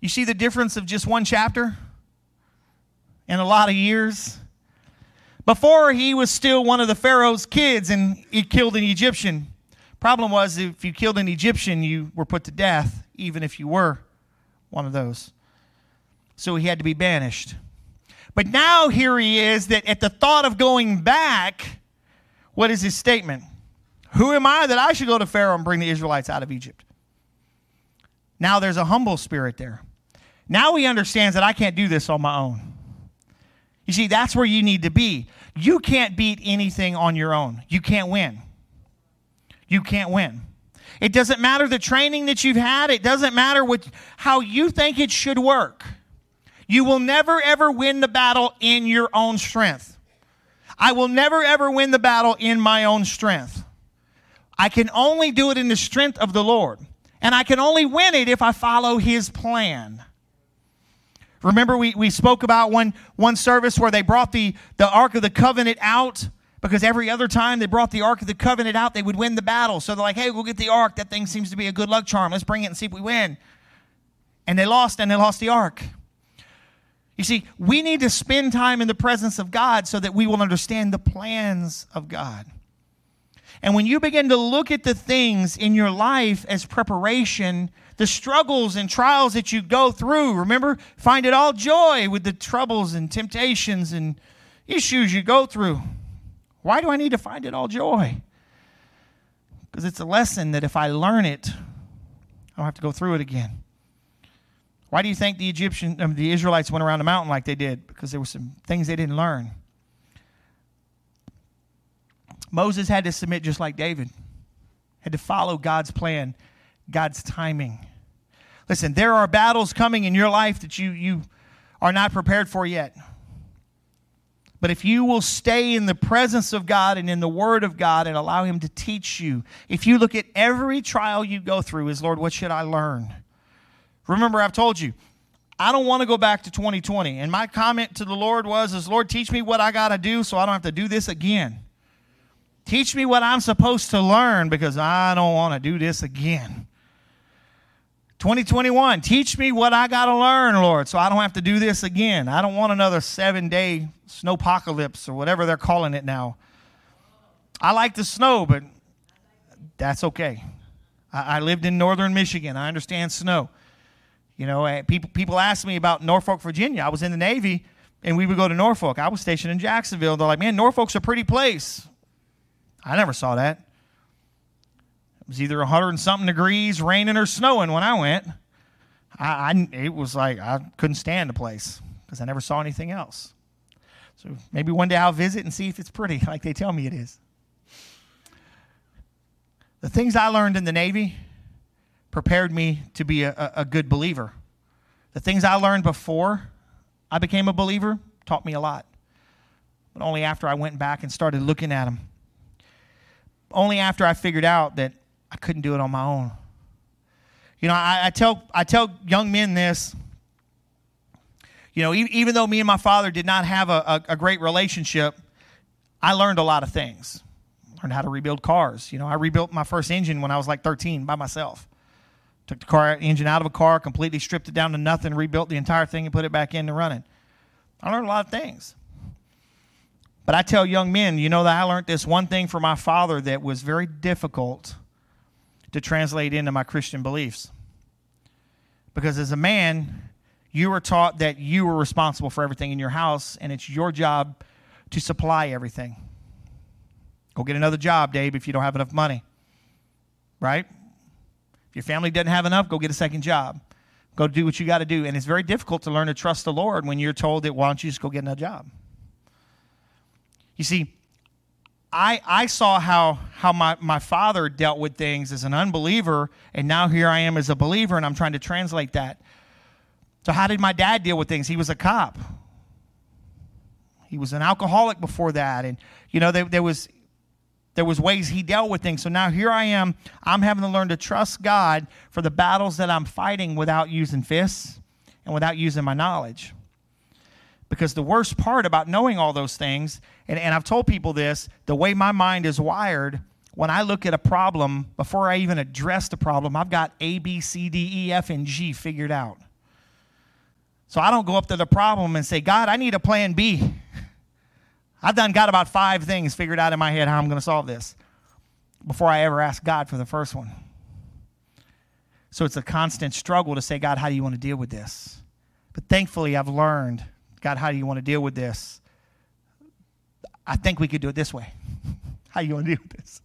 S1: You see the difference of just one chapter and a lot of years? Before, he was still one of the Pharaoh's kids and he killed an Egyptian. Problem was, if you killed an Egyptian, you were put to death even if you were one of those. So he had to be banished. But now here he is that at the thought of going back, what is his statement? Who am I that I should go to Pharaoh and bring the Israelites out of Egypt? Now there's a humble spirit there. Now he understands that I can't do this on my own. You see, that's where you need to be. You can't beat anything on your own. You can't win. You can't win. It doesn't matter the training that you've had. It doesn't matter what, how you think it should work. You will never, ever win the battle in your own strength. I will never, ever win the battle in my own strength. I can only do it in the strength of the Lord. And I can only win it if I follow His plan. Remember, we, we spoke about one, one service where they brought the, the Ark of the Covenant out because every other time they brought the Ark of the Covenant out, they would win the battle. So they're like, hey, we'll get the Ark. That thing seems to be a good luck charm. Let's bring it and see if we win. And they lost, and they lost the Ark. You see, we need to spend time in the presence of God so that we will understand the plans of God. And when you begin to look at the things in your life as preparation, the struggles and trials that you go through, remember, find it all joy with the troubles and temptations and issues you go through. Why do I need to find it all joy? Because it's a lesson that if I learn it, I don't have to go through it again. Why do you think the Egyptian, um, the Israelites went around the mountain like they did? Because there were some things they didn't learn. Moses had to submit just like David, had to follow God's plan, God's timing. Listen, there are battles coming in your life that you, you are not prepared for yet. But if you will stay in the presence of God and in the Word of God and allow Him to teach you, if you look at every trial you go through as, Lord, what should I learn? Remember, I've told you, I don't want to go back to 2020. And my comment to the Lord was, is Lord, teach me what I got to do so I don't have to do this again. Teach me what I'm supposed to learn because I don't want to do this again. 2021, teach me what I got to learn, Lord, so I don't have to do this again. I don't want another seven day snowpocalypse or whatever they're calling it now. I like the snow, but that's okay. I, I lived in northern Michigan. I understand snow. You know, eh, people, people ask me about Norfolk, Virginia. I was in the Navy and we would go to Norfolk. I was stationed in Jacksonville. They're like, man, Norfolk's a pretty place. I never saw that. It was either 100 and something degrees, raining or snowing when I went. I, I it was like I couldn't stand the place because I never saw anything else. So maybe one day I'll visit and see if it's pretty like they tell me it is. The things I learned in the Navy prepared me to be a, a good believer. The things I learned before I became a believer taught me a lot. But only after I went back and started looking at them. Only after I figured out that I couldn't do it on my own. You know, I, I tell I tell young men this. You know, even, even though me and my father did not have a, a, a great relationship, I learned a lot of things. Learned how to rebuild cars. You know, I rebuilt my first engine when I was like 13 by myself. Took the car engine out of a car, completely stripped it down to nothing, rebuilt the entire thing, and put it back into running. I learned a lot of things. But I tell young men, you know that I learned this one thing from my father that was very difficult to translate into my Christian beliefs. Because as a man, you were taught that you were responsible for everything in your house and it's your job to supply everything. Go get another job, Dave, if you don't have enough money. Right? If your family doesn't have enough, go get a second job. Go do what you got to do. And it's very difficult to learn to trust the Lord when you're told that, why don't you just go get another job? You see, I, I saw how, how my, my father dealt with things as an unbeliever, and now here I am as a believer, and I'm trying to translate that. So, how did my dad deal with things? He was a cop. He was an alcoholic before that, and you know there, there was there was ways he dealt with things. So now here I am. I'm having to learn to trust God for the battles that I'm fighting without using fists and without using my knowledge. Because the worst part about knowing all those things, and, and I've told people this, the way my mind is wired, when I look at a problem, before I even address the problem, I've got A, B, C, D, E, F, and G figured out. So I don't go up to the problem and say, God, I need a plan B. I've done got about five things figured out in my head how I'm going to solve this before I ever ask God for the first one. So it's a constant struggle to say, God, how do you want to deal with this? But thankfully, I've learned, God, how do you want to deal with this? I think we could do it this way. how do you want to deal with this?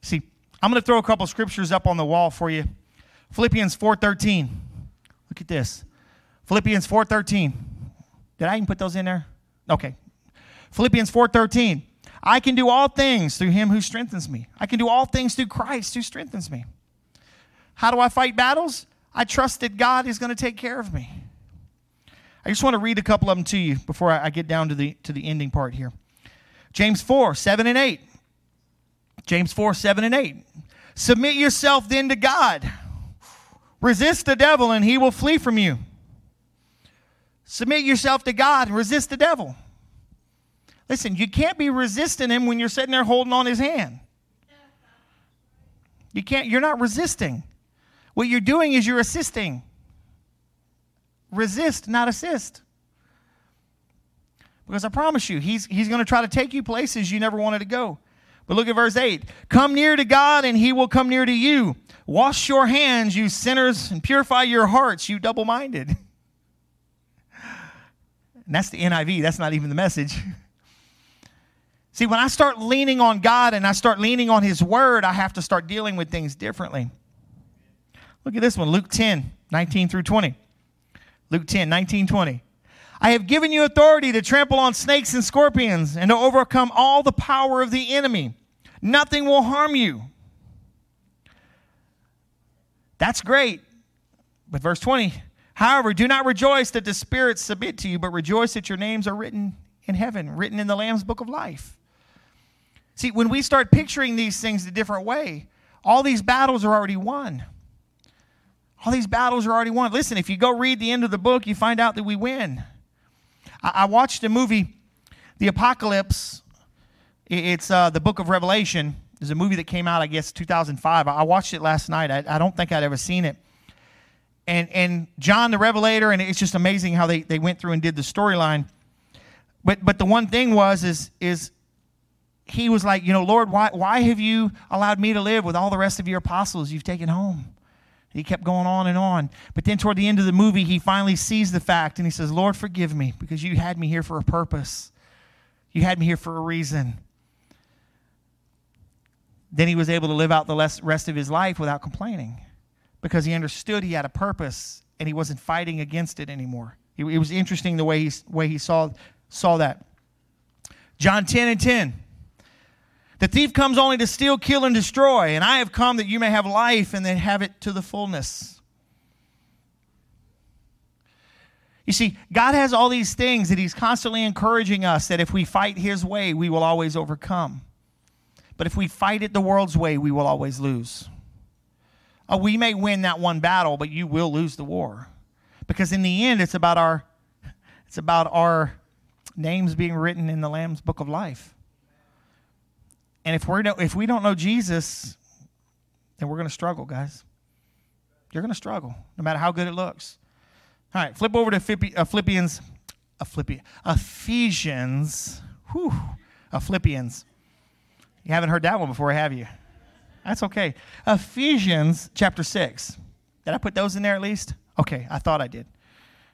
S1: See, I'm going to throw a couple scriptures up on the wall for you. Philippians 4:13. Look at this. Philippians 4:13. Did I even put those in there? Okay, Philippians 4:13. I can do all things through him who strengthens me. I can do all things through Christ who strengthens me. How do I fight battles? I trust that God is going to take care of me. I just want to read a couple of them to you before I get down to the to the ending part here. James 4, 7 and 8. James 4, 7 and 8. Submit yourself then to God. Resist the devil and he will flee from you. Submit yourself to God and resist the devil. Listen, you can't be resisting him when you're sitting there holding on his hand. You can't, you're not resisting. What you're doing is you're assisting. Resist, not assist. Because I promise you, he's, he's going to try to take you places you never wanted to go. But look at verse 8. Come near to God, and he will come near to you. Wash your hands, you sinners, and purify your hearts, you double minded. And that's the NIV, that's not even the message. See, when I start leaning on God and I start leaning on His Word, I have to start dealing with things differently. Look at this one Luke 10, 19 through 20. Luke 10, 19, 20. I have given you authority to trample on snakes and scorpions and to overcome all the power of the enemy. Nothing will harm you. That's great. But verse 20, however, do not rejoice that the spirits submit to you, but rejoice that your names are written in heaven, written in the Lamb's book of life. See, when we start picturing these things a different way, all these battles are already won. All these battles are already won. Listen, if you go read the end of the book, you find out that we win. I, I watched a movie, The Apocalypse. It's uh, the book of Revelation. There's a movie that came out, I guess, 2005. I watched it last night. I, I don't think I'd ever seen it. And, and John the Revelator, and it's just amazing how they, they went through and did the storyline. But, but the one thing was is, is he was like, you know, Lord, why, why have you allowed me to live with all the rest of your apostles you've taken home? He kept going on and on. But then toward the end of the movie, he finally sees the fact and he says, Lord, forgive me because you had me here for a purpose. You had me here for a reason. Then he was able to live out the rest of his life without complaining because he understood he had a purpose and he wasn't fighting against it anymore. It, was interesting the way he, way he saw, saw that. John 10 and 10. The thief comes only to steal, kill, and destroy, and I have come that you may have life and then have it to the fullness. You see, God has all these things that He's constantly encouraging us that if we fight His way, we will always overcome. But if we fight it the world's way, we will always lose. Oh, we may win that one battle, but you will lose the war. Because in the end, it's about our, it's about our names being written in the Lamb's book of life. And if we're if we don't know Jesus, then we're going to struggle, guys. You're going to struggle, no matter how good it looks. All right, flip over to uh, Philippians Philippians, Ephesians, whew, Philippians. You haven't heard that one before, have you? That's okay. Ephesians chapter 6. Did I put those in there at least? Okay, I thought I did.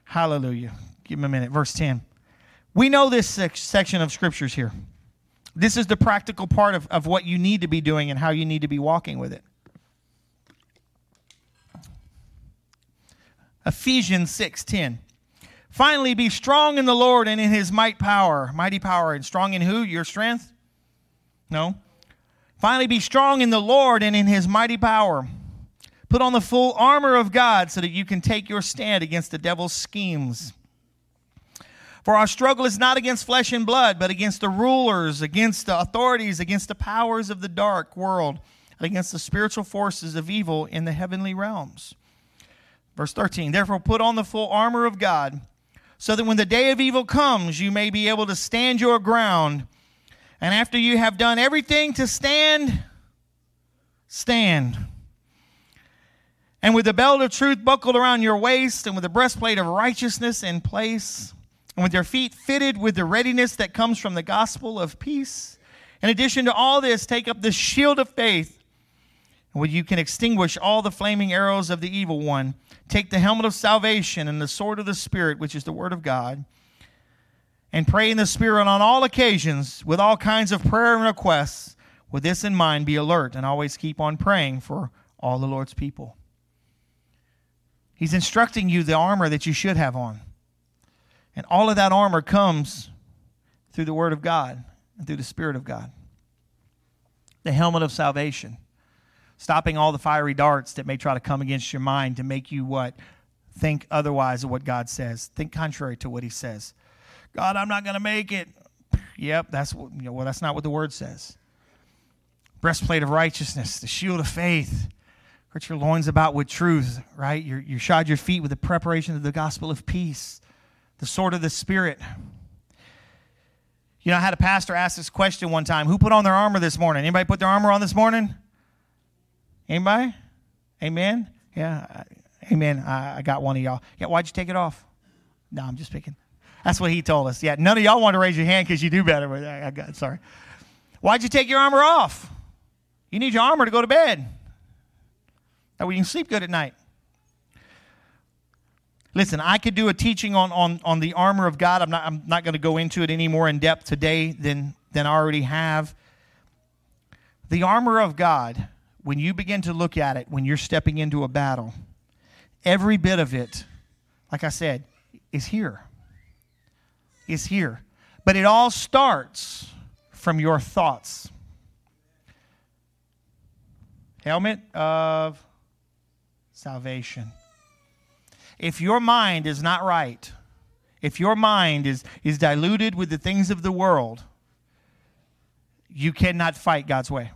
S1: Hallelujah. Give me a minute. Verse 10. We know this section of scriptures here. This is the practical part of, of what you need to be doing and how you need to be walking with it. Ephesians 6:10. Finally be strong in the Lord and in his might power, mighty power and strong in who? Your strength? No. Finally be strong in the Lord and in his mighty power. Put on the full armor of God so that you can take your stand against the devil's schemes. For our struggle is not against flesh and blood, but against the rulers, against the authorities, against the powers of the dark world, against the spiritual forces of evil in the heavenly realms. Verse 13 Therefore, put on the full armor of God, so that when the day of evil comes, you may be able to stand your ground. And after you have done everything to stand, stand. And with the belt of truth buckled around your waist, and with the breastplate of righteousness in place, and with your feet fitted with the readiness that comes from the gospel of peace. In addition to all this, take up the shield of faith, where you can extinguish all the flaming arrows of the evil one. Take the helmet of salvation and the sword of the Spirit, which is the word of God. And pray in the Spirit on all occasions with all kinds of prayer and requests. With this in mind, be alert and always keep on praying for all the Lord's people. He's instructing you the armor that you should have on. And all of that armor comes through the Word of God and through the Spirit of God. The helmet of salvation, stopping all the fiery darts that may try to come against your mind to make you what? Think otherwise of what God says. Think contrary to what He says. God, I'm not going to make it. Yep, that's what, you know, well, that's not what the Word says. Breastplate of righteousness, the shield of faith. Girt your loins about with truth, right? You you shod your feet with the preparation of the gospel of peace the sword of the Spirit. You know, I had a pastor ask this question one time Who put on their armor this morning? Anybody put their armor on this morning? Anybody? Amen? Yeah. Amen. I, I got one of y'all. Yeah, why'd you take it off? No, I'm just picking. That's what he told us. Yeah, none of y'all want to raise your hand because you do better. But I, I got, sorry. Why'd you take your armor off? You need your armor to go to bed. That way you can sleep good at night. Listen, I could do a teaching on, on, on the armor of God. I'm not, I'm not going to go into it any more in depth today than, than I already have. The armor of God, when you begin to look at it, when you're stepping into a battle, every bit of it, like I said, is here. Is here. But it all starts from your thoughts. Helmet of salvation if your mind is not right, if your mind is, is diluted with the things of the world, you cannot fight God's way.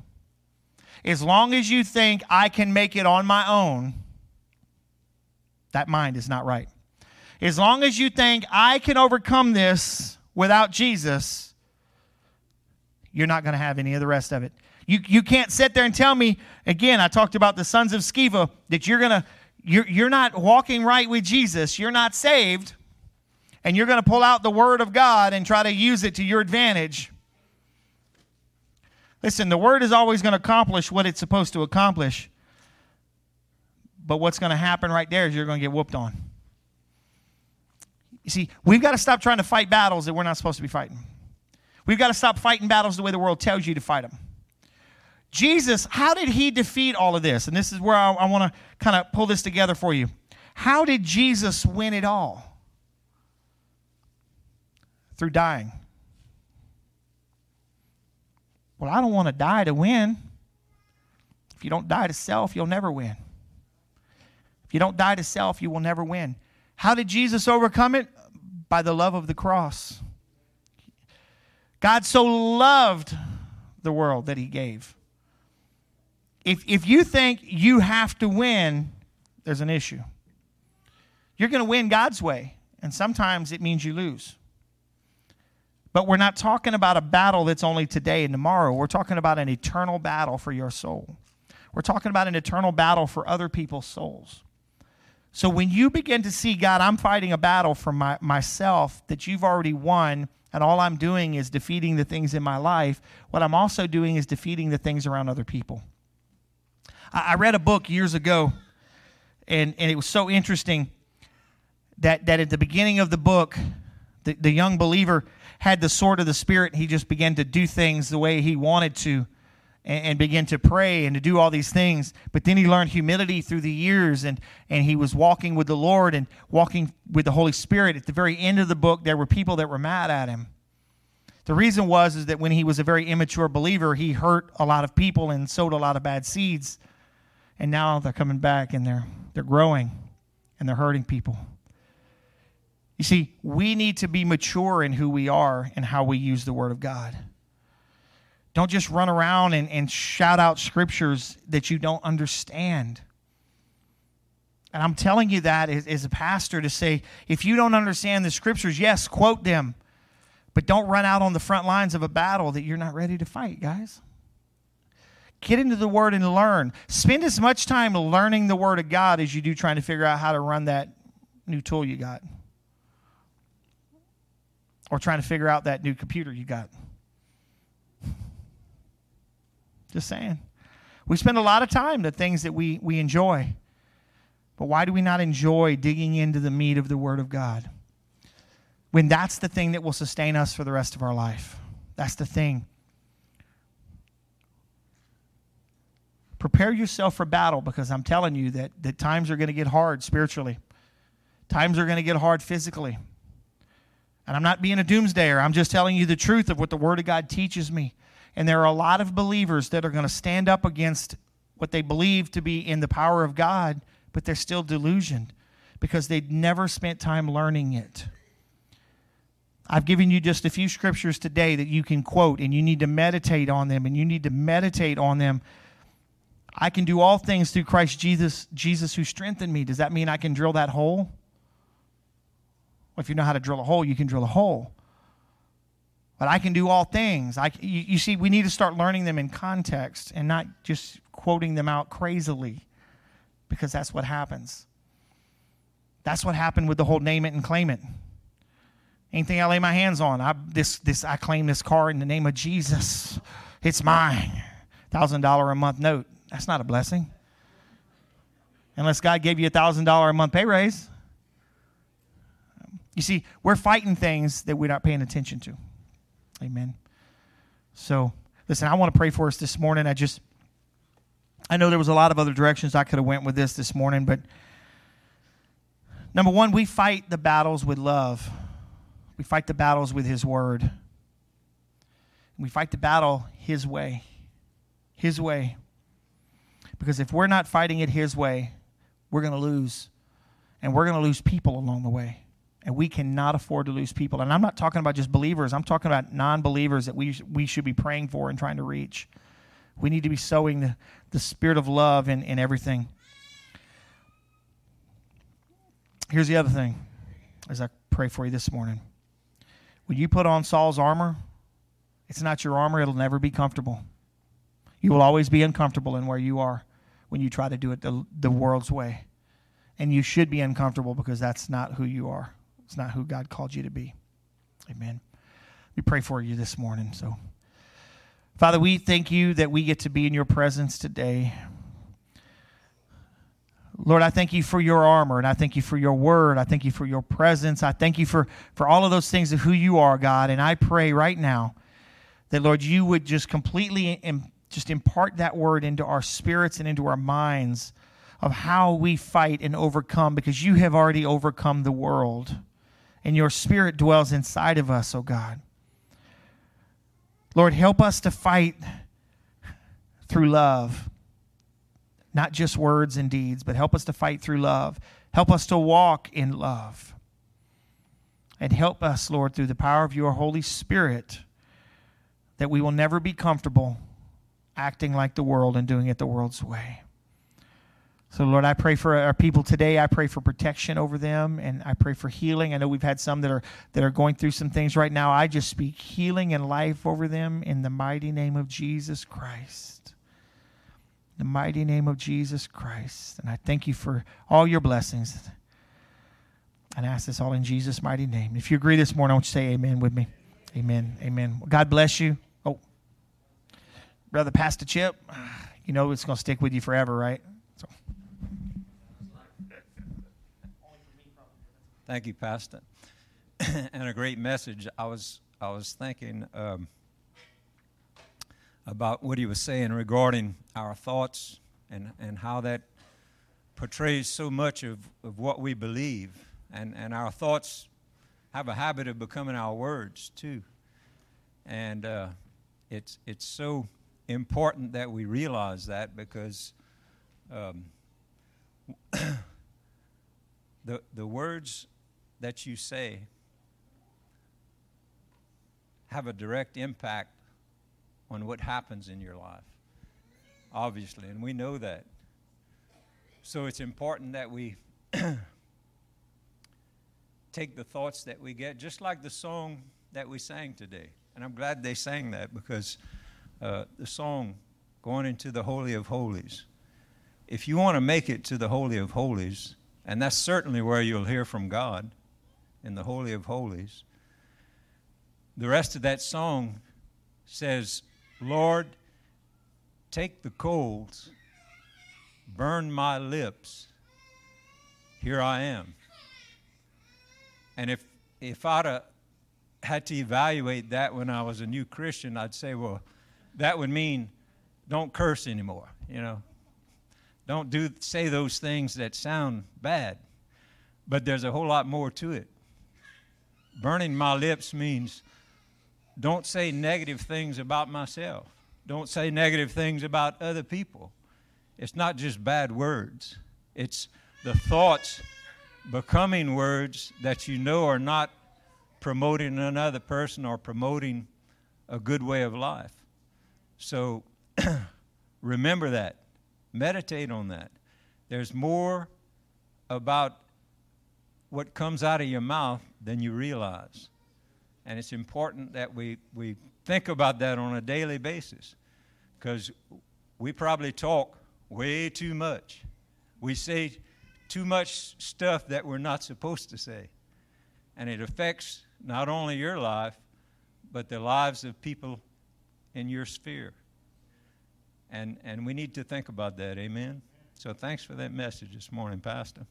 S1: As long as you think I can make it on my own, that mind is not right. As long as you think I can overcome this without Jesus, you're not going to have any of the rest of it. You, you can't sit there and tell me, again, I talked about the sons of Sceva, that you're going to you're, you're not walking right with Jesus, you're not saved, and you're going to pull out the Word of God and try to use it to your advantage. Listen, the Word is always going to accomplish what it's supposed to accomplish. But what's going to happen right there is you're going to get whooped on. You see, we've got to stop trying to fight battles that we're not supposed to be fighting. We've got to stop fighting battles the way the world tells you to fight them. Jesus, how did he defeat all of this? And this is where I, I want to kind of pull this together for you. How did Jesus win it all? Through dying. Well, I don't want to die to win. If you don't die to self, you'll never win. If you don't die to self, you will never win. How did Jesus overcome it? By the love of the cross. God so loved the world that he gave if, if you think you have to win, there's an issue. You're going to win God's way, and sometimes it means you lose. But we're not talking about a battle that's only today and tomorrow. We're talking about an eternal battle for your soul. We're talking about an eternal battle for other people's souls. So when you begin to see, God, I'm fighting a battle for my, myself that you've already won, and all I'm doing is defeating the things in my life, what I'm also doing is defeating the things around other people. I, read a book years ago, and, and it was so interesting that, that at the beginning of the book, the, the young believer had the sword of the Spirit. He just began to do things the way he wanted to and, and began to pray and to do all these things. But then he learned humility through the years and, and he was walking with the Lord and walking with the Holy Spirit. At the very end of the book, there were people that were mad at him. The reason was is that when he was a very immature believer, he hurt a lot of people and sowed a lot of bad seeds. And now they're coming back and they're they're growing and they're hurting people. You see, we need to be mature in who we are and how we use the Word of God. Don't just run around and, and shout out scriptures that you don't understand. And I'm telling you that as, as, a pastor to say, if you don't understand the scriptures, yes, quote them, but don't run out on the front lines of a battle that you're not ready to fight, guys. Get into the Word and learn. Spend as much time learning the Word of God as you do trying to figure out how to run that new tool you got or trying to figure out that new computer you got. Just saying. We spend a lot of time the things that we, we enjoy. But why do we not enjoy digging into the meat of the Word of God? When that's the thing that will sustain us for the rest of our life. That's the thing. Prepare yourself for battle because I'm telling you that, that times are going to get hard spiritually. Times are going to get hard physically. And I'm not being a doomsdayer. I'm just telling you the truth of what the Word of God teaches me. And there are a lot of believers that are going to stand up against what they believe to be in the power of God, but they're still delusioned because they'd never spent time learning it. I've given you just a few scriptures today that you can quote, and you need to meditate on them, and you need to meditate on them. I can do all things through Christ Jesus, Jesus who strengthened me. Does that mean I can drill that hole? Well, if you know how to drill a hole, you can drill a hole. But I can do all things. I, you, you see, we need to start learning them in context and not just quoting them out crazily because that's what happens. That's what happened with the whole name it and claim it. Anything I lay my hands on, I, this, this, I claim this car in the name of Jesus. It's mine. $1,000 a month note. That's not a blessing. Unless God gave you a $1,000 a month pay raise. You see, we're fighting things that we're not paying attention to. Amen. So, listen, I want to pray for us this morning. I just, I know there was a lot of other directions I could have went with this this morning, but number one, we fight the battles with love. We fight the battles with His Word. We fight the battle His way. His way. Because if we're not fighting it His way, we're going to lose. And we're going to lose people along the way. And we cannot afford to lose people. And I'm not talking about just believers, I'm talking about non believers that we, we should be praying for and trying to reach. We need to be sowing the, the spirit of love in, in everything. Here's the other thing as I pray for you this morning. When you put on Saul's armor, it's not your armor, it'll never be comfortable. You will always be uncomfortable in where you are when you try to do it the, the mm-hmm. world's way. And you should be uncomfortable because that's not who you are. It's not who God called you to be. Amen. We pray for you this morning. So, Father, we thank you that we get to be in your presence today. Lord, I thank you for your armor, and I thank you for your word. I thank you for your presence. I thank you for, for all of those things of who you are, God. And I pray right now that, Lord, you would just completely just impart that word into our spirits and into our minds of how we fight and overcome because you have already overcome the world and your spirit dwells inside of us, oh God. Lord, help us to fight through love, not just words and deeds, but help us to fight through love. Help us to walk in love. And help us, Lord, through the power of your Holy Spirit, that we will never be comfortable acting like the world and doing it the world's way. So, Lord, I pray for our people today. I pray for protection over them, and I pray for healing. I know we've had some that are that are going through some things right now. I just speak healing and life over them in the mighty name of Jesus Christ. the mighty name of Jesus Christ. And I thank you for all your blessings. And I ask this all in Jesus' mighty name. If you agree this morning, I want you to say amen with me. Amen. Amen. God bless you. Oh, Brother Pastor Chip, you know it's going to stick with you forever, right? So.
S5: Thank you, Pastor. and a great message. I was I was thinking um, about what he was saying regarding our thoughts and, and how that portrays so much of, of what we believe. And, and our thoughts have a habit of becoming our words, too. And uh, it's, it's so important that we realize that because um, the, the words that you say have a direct impact on what happens in your life, obviously, and we know that. So it's important that we take the thoughts that we get, just like the song that we sang today. And I'm glad they sang that because uh, the song, Going into the Holy of Holies, if you want to make it to the Holy of Holies, and that's certainly where you'll hear from God in the Holy of Holies, the rest of that song says, Lord, take the coals, burn my lips, here I am. And if, if I'd had to evaluate that when I was a new Christian, I'd say, well, that would mean don't curse anymore, you know. Don't do say those things that sound bad. But there's a whole lot more to it. Burning my lips means don't say negative things about myself. Don't say negative things about other people. It's not just bad words, it's the thoughts becoming words that you know are not promoting another person or promoting a good way of life. So remember that. Meditate on that. There's more about what comes out of your mouth than you realize. And it's important that we, we think about that on a daily basis because we probably talk way too much. We say too much stuff that we're not supposed to say. And it affects not only your life, but the lives of people in your sphere. And, and we need to think about that. Amen? So thanks for that message this morning, Pastor.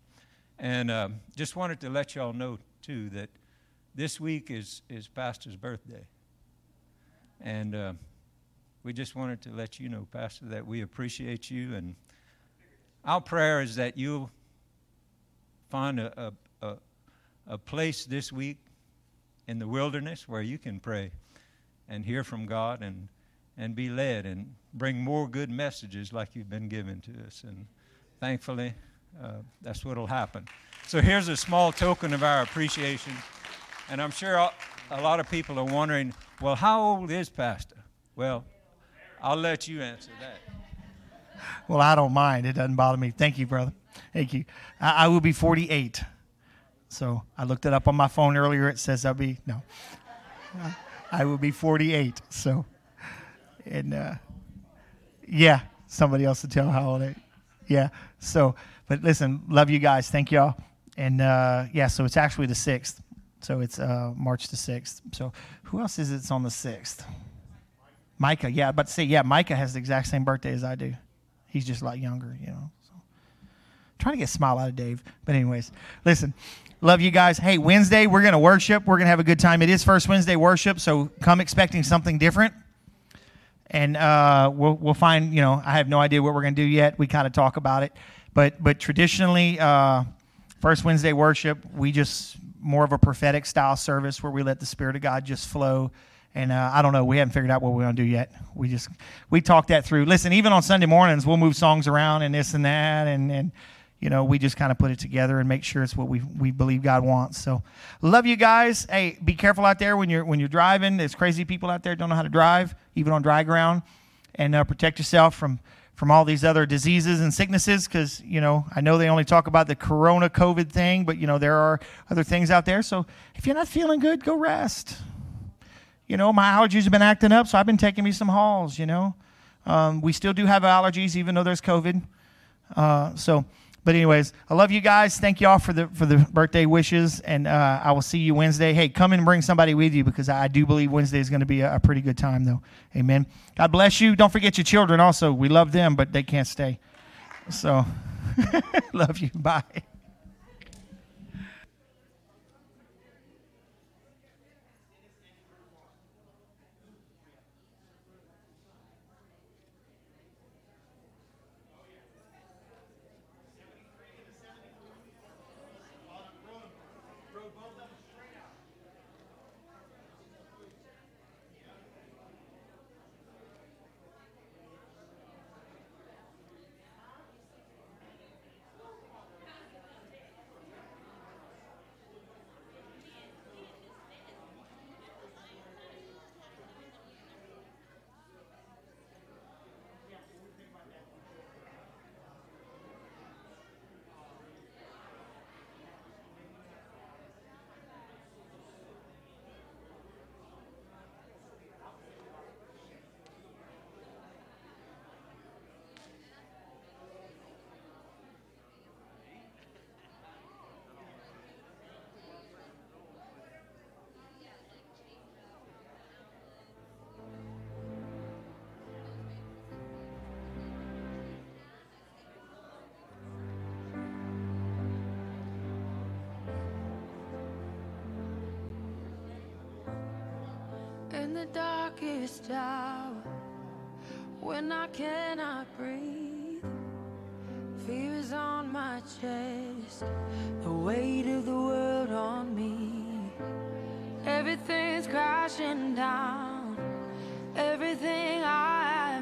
S5: And uh, just wanted to let y'all know, too, that this week is, is Pastor's birthday. And uh, we just wanted to let you know, Pastor, that we appreciate you. And our prayer is that you'll find a, a, a, a place this week in the wilderness where you can pray and hear from God and, and be led and bring more good messages like you've been given to us. And thankfully, uh, that's what will happen. So here's a small token of our appreciation. And I'm sure a lot of people are wondering, well, how old is Pastor? Well, I'll let you answer that.
S1: Well, I don't mind. It doesn't bother me. Thank you, brother. Thank you. I, I will be 48. So I looked it up on my phone earlier. It says I'll be, no. I will be 48. So, and uh, yeah, somebody else to tell how old I Yeah. So, but listen, love you guys. Thank y'all. And uh, yeah, so it's actually the 6th. So it's uh, March the 6th. So who else is it's on the 6th? Micah. Yeah, but say, yeah, Micah has the exact same birthday as I do. He's just a lot younger, you know. So trying to get a smile out of Dave. But anyways, listen. Love you guys. Hey, Wednesday we're to worship. We're to have a good time. It is first Wednesday worship, so come expecting something different. And uh, we'll we'll find. You know, I have no idea what we're going to do yet. We kind of talk about it, but but traditionally, uh, first Wednesday worship, we just more of a prophetic style service where we let the Spirit of God just flow. And uh, I don't know, we haven't figured out what we're going to do yet. We just we talked that through. Listen, even on Sunday mornings, we'll move songs around and this and that, and and you know we just kind of put it together and make sure it's what we we believe God wants. So love you guys. Hey, be careful out there when you're when you're driving. There's crazy people out there don't know how to drive, even on dry ground, and uh, protect yourself from from all these other diseases and sicknesses because you know i know they only talk about the corona covid thing but you know there are other things out there so if you're not feeling good go rest you know my allergies have been acting up so i've been taking me some Halls you know Um, we still do have allergies, even though there's COVID. Uh, so, but anyways, I love you guys. Thank you all for the for the birthday wishes, and uh, I will see you Wednesday. Hey, come and bring somebody with you because I do believe Wednesday is going to be a, a pretty good time, though. Amen. God bless you. Don't forget your children. Also, we love them, but they can't stay. So, love you. Bye.
S3: Darkest hour when I cannot breathe. Fear is on my chest, the weight of the world on me. Everything's crashing down,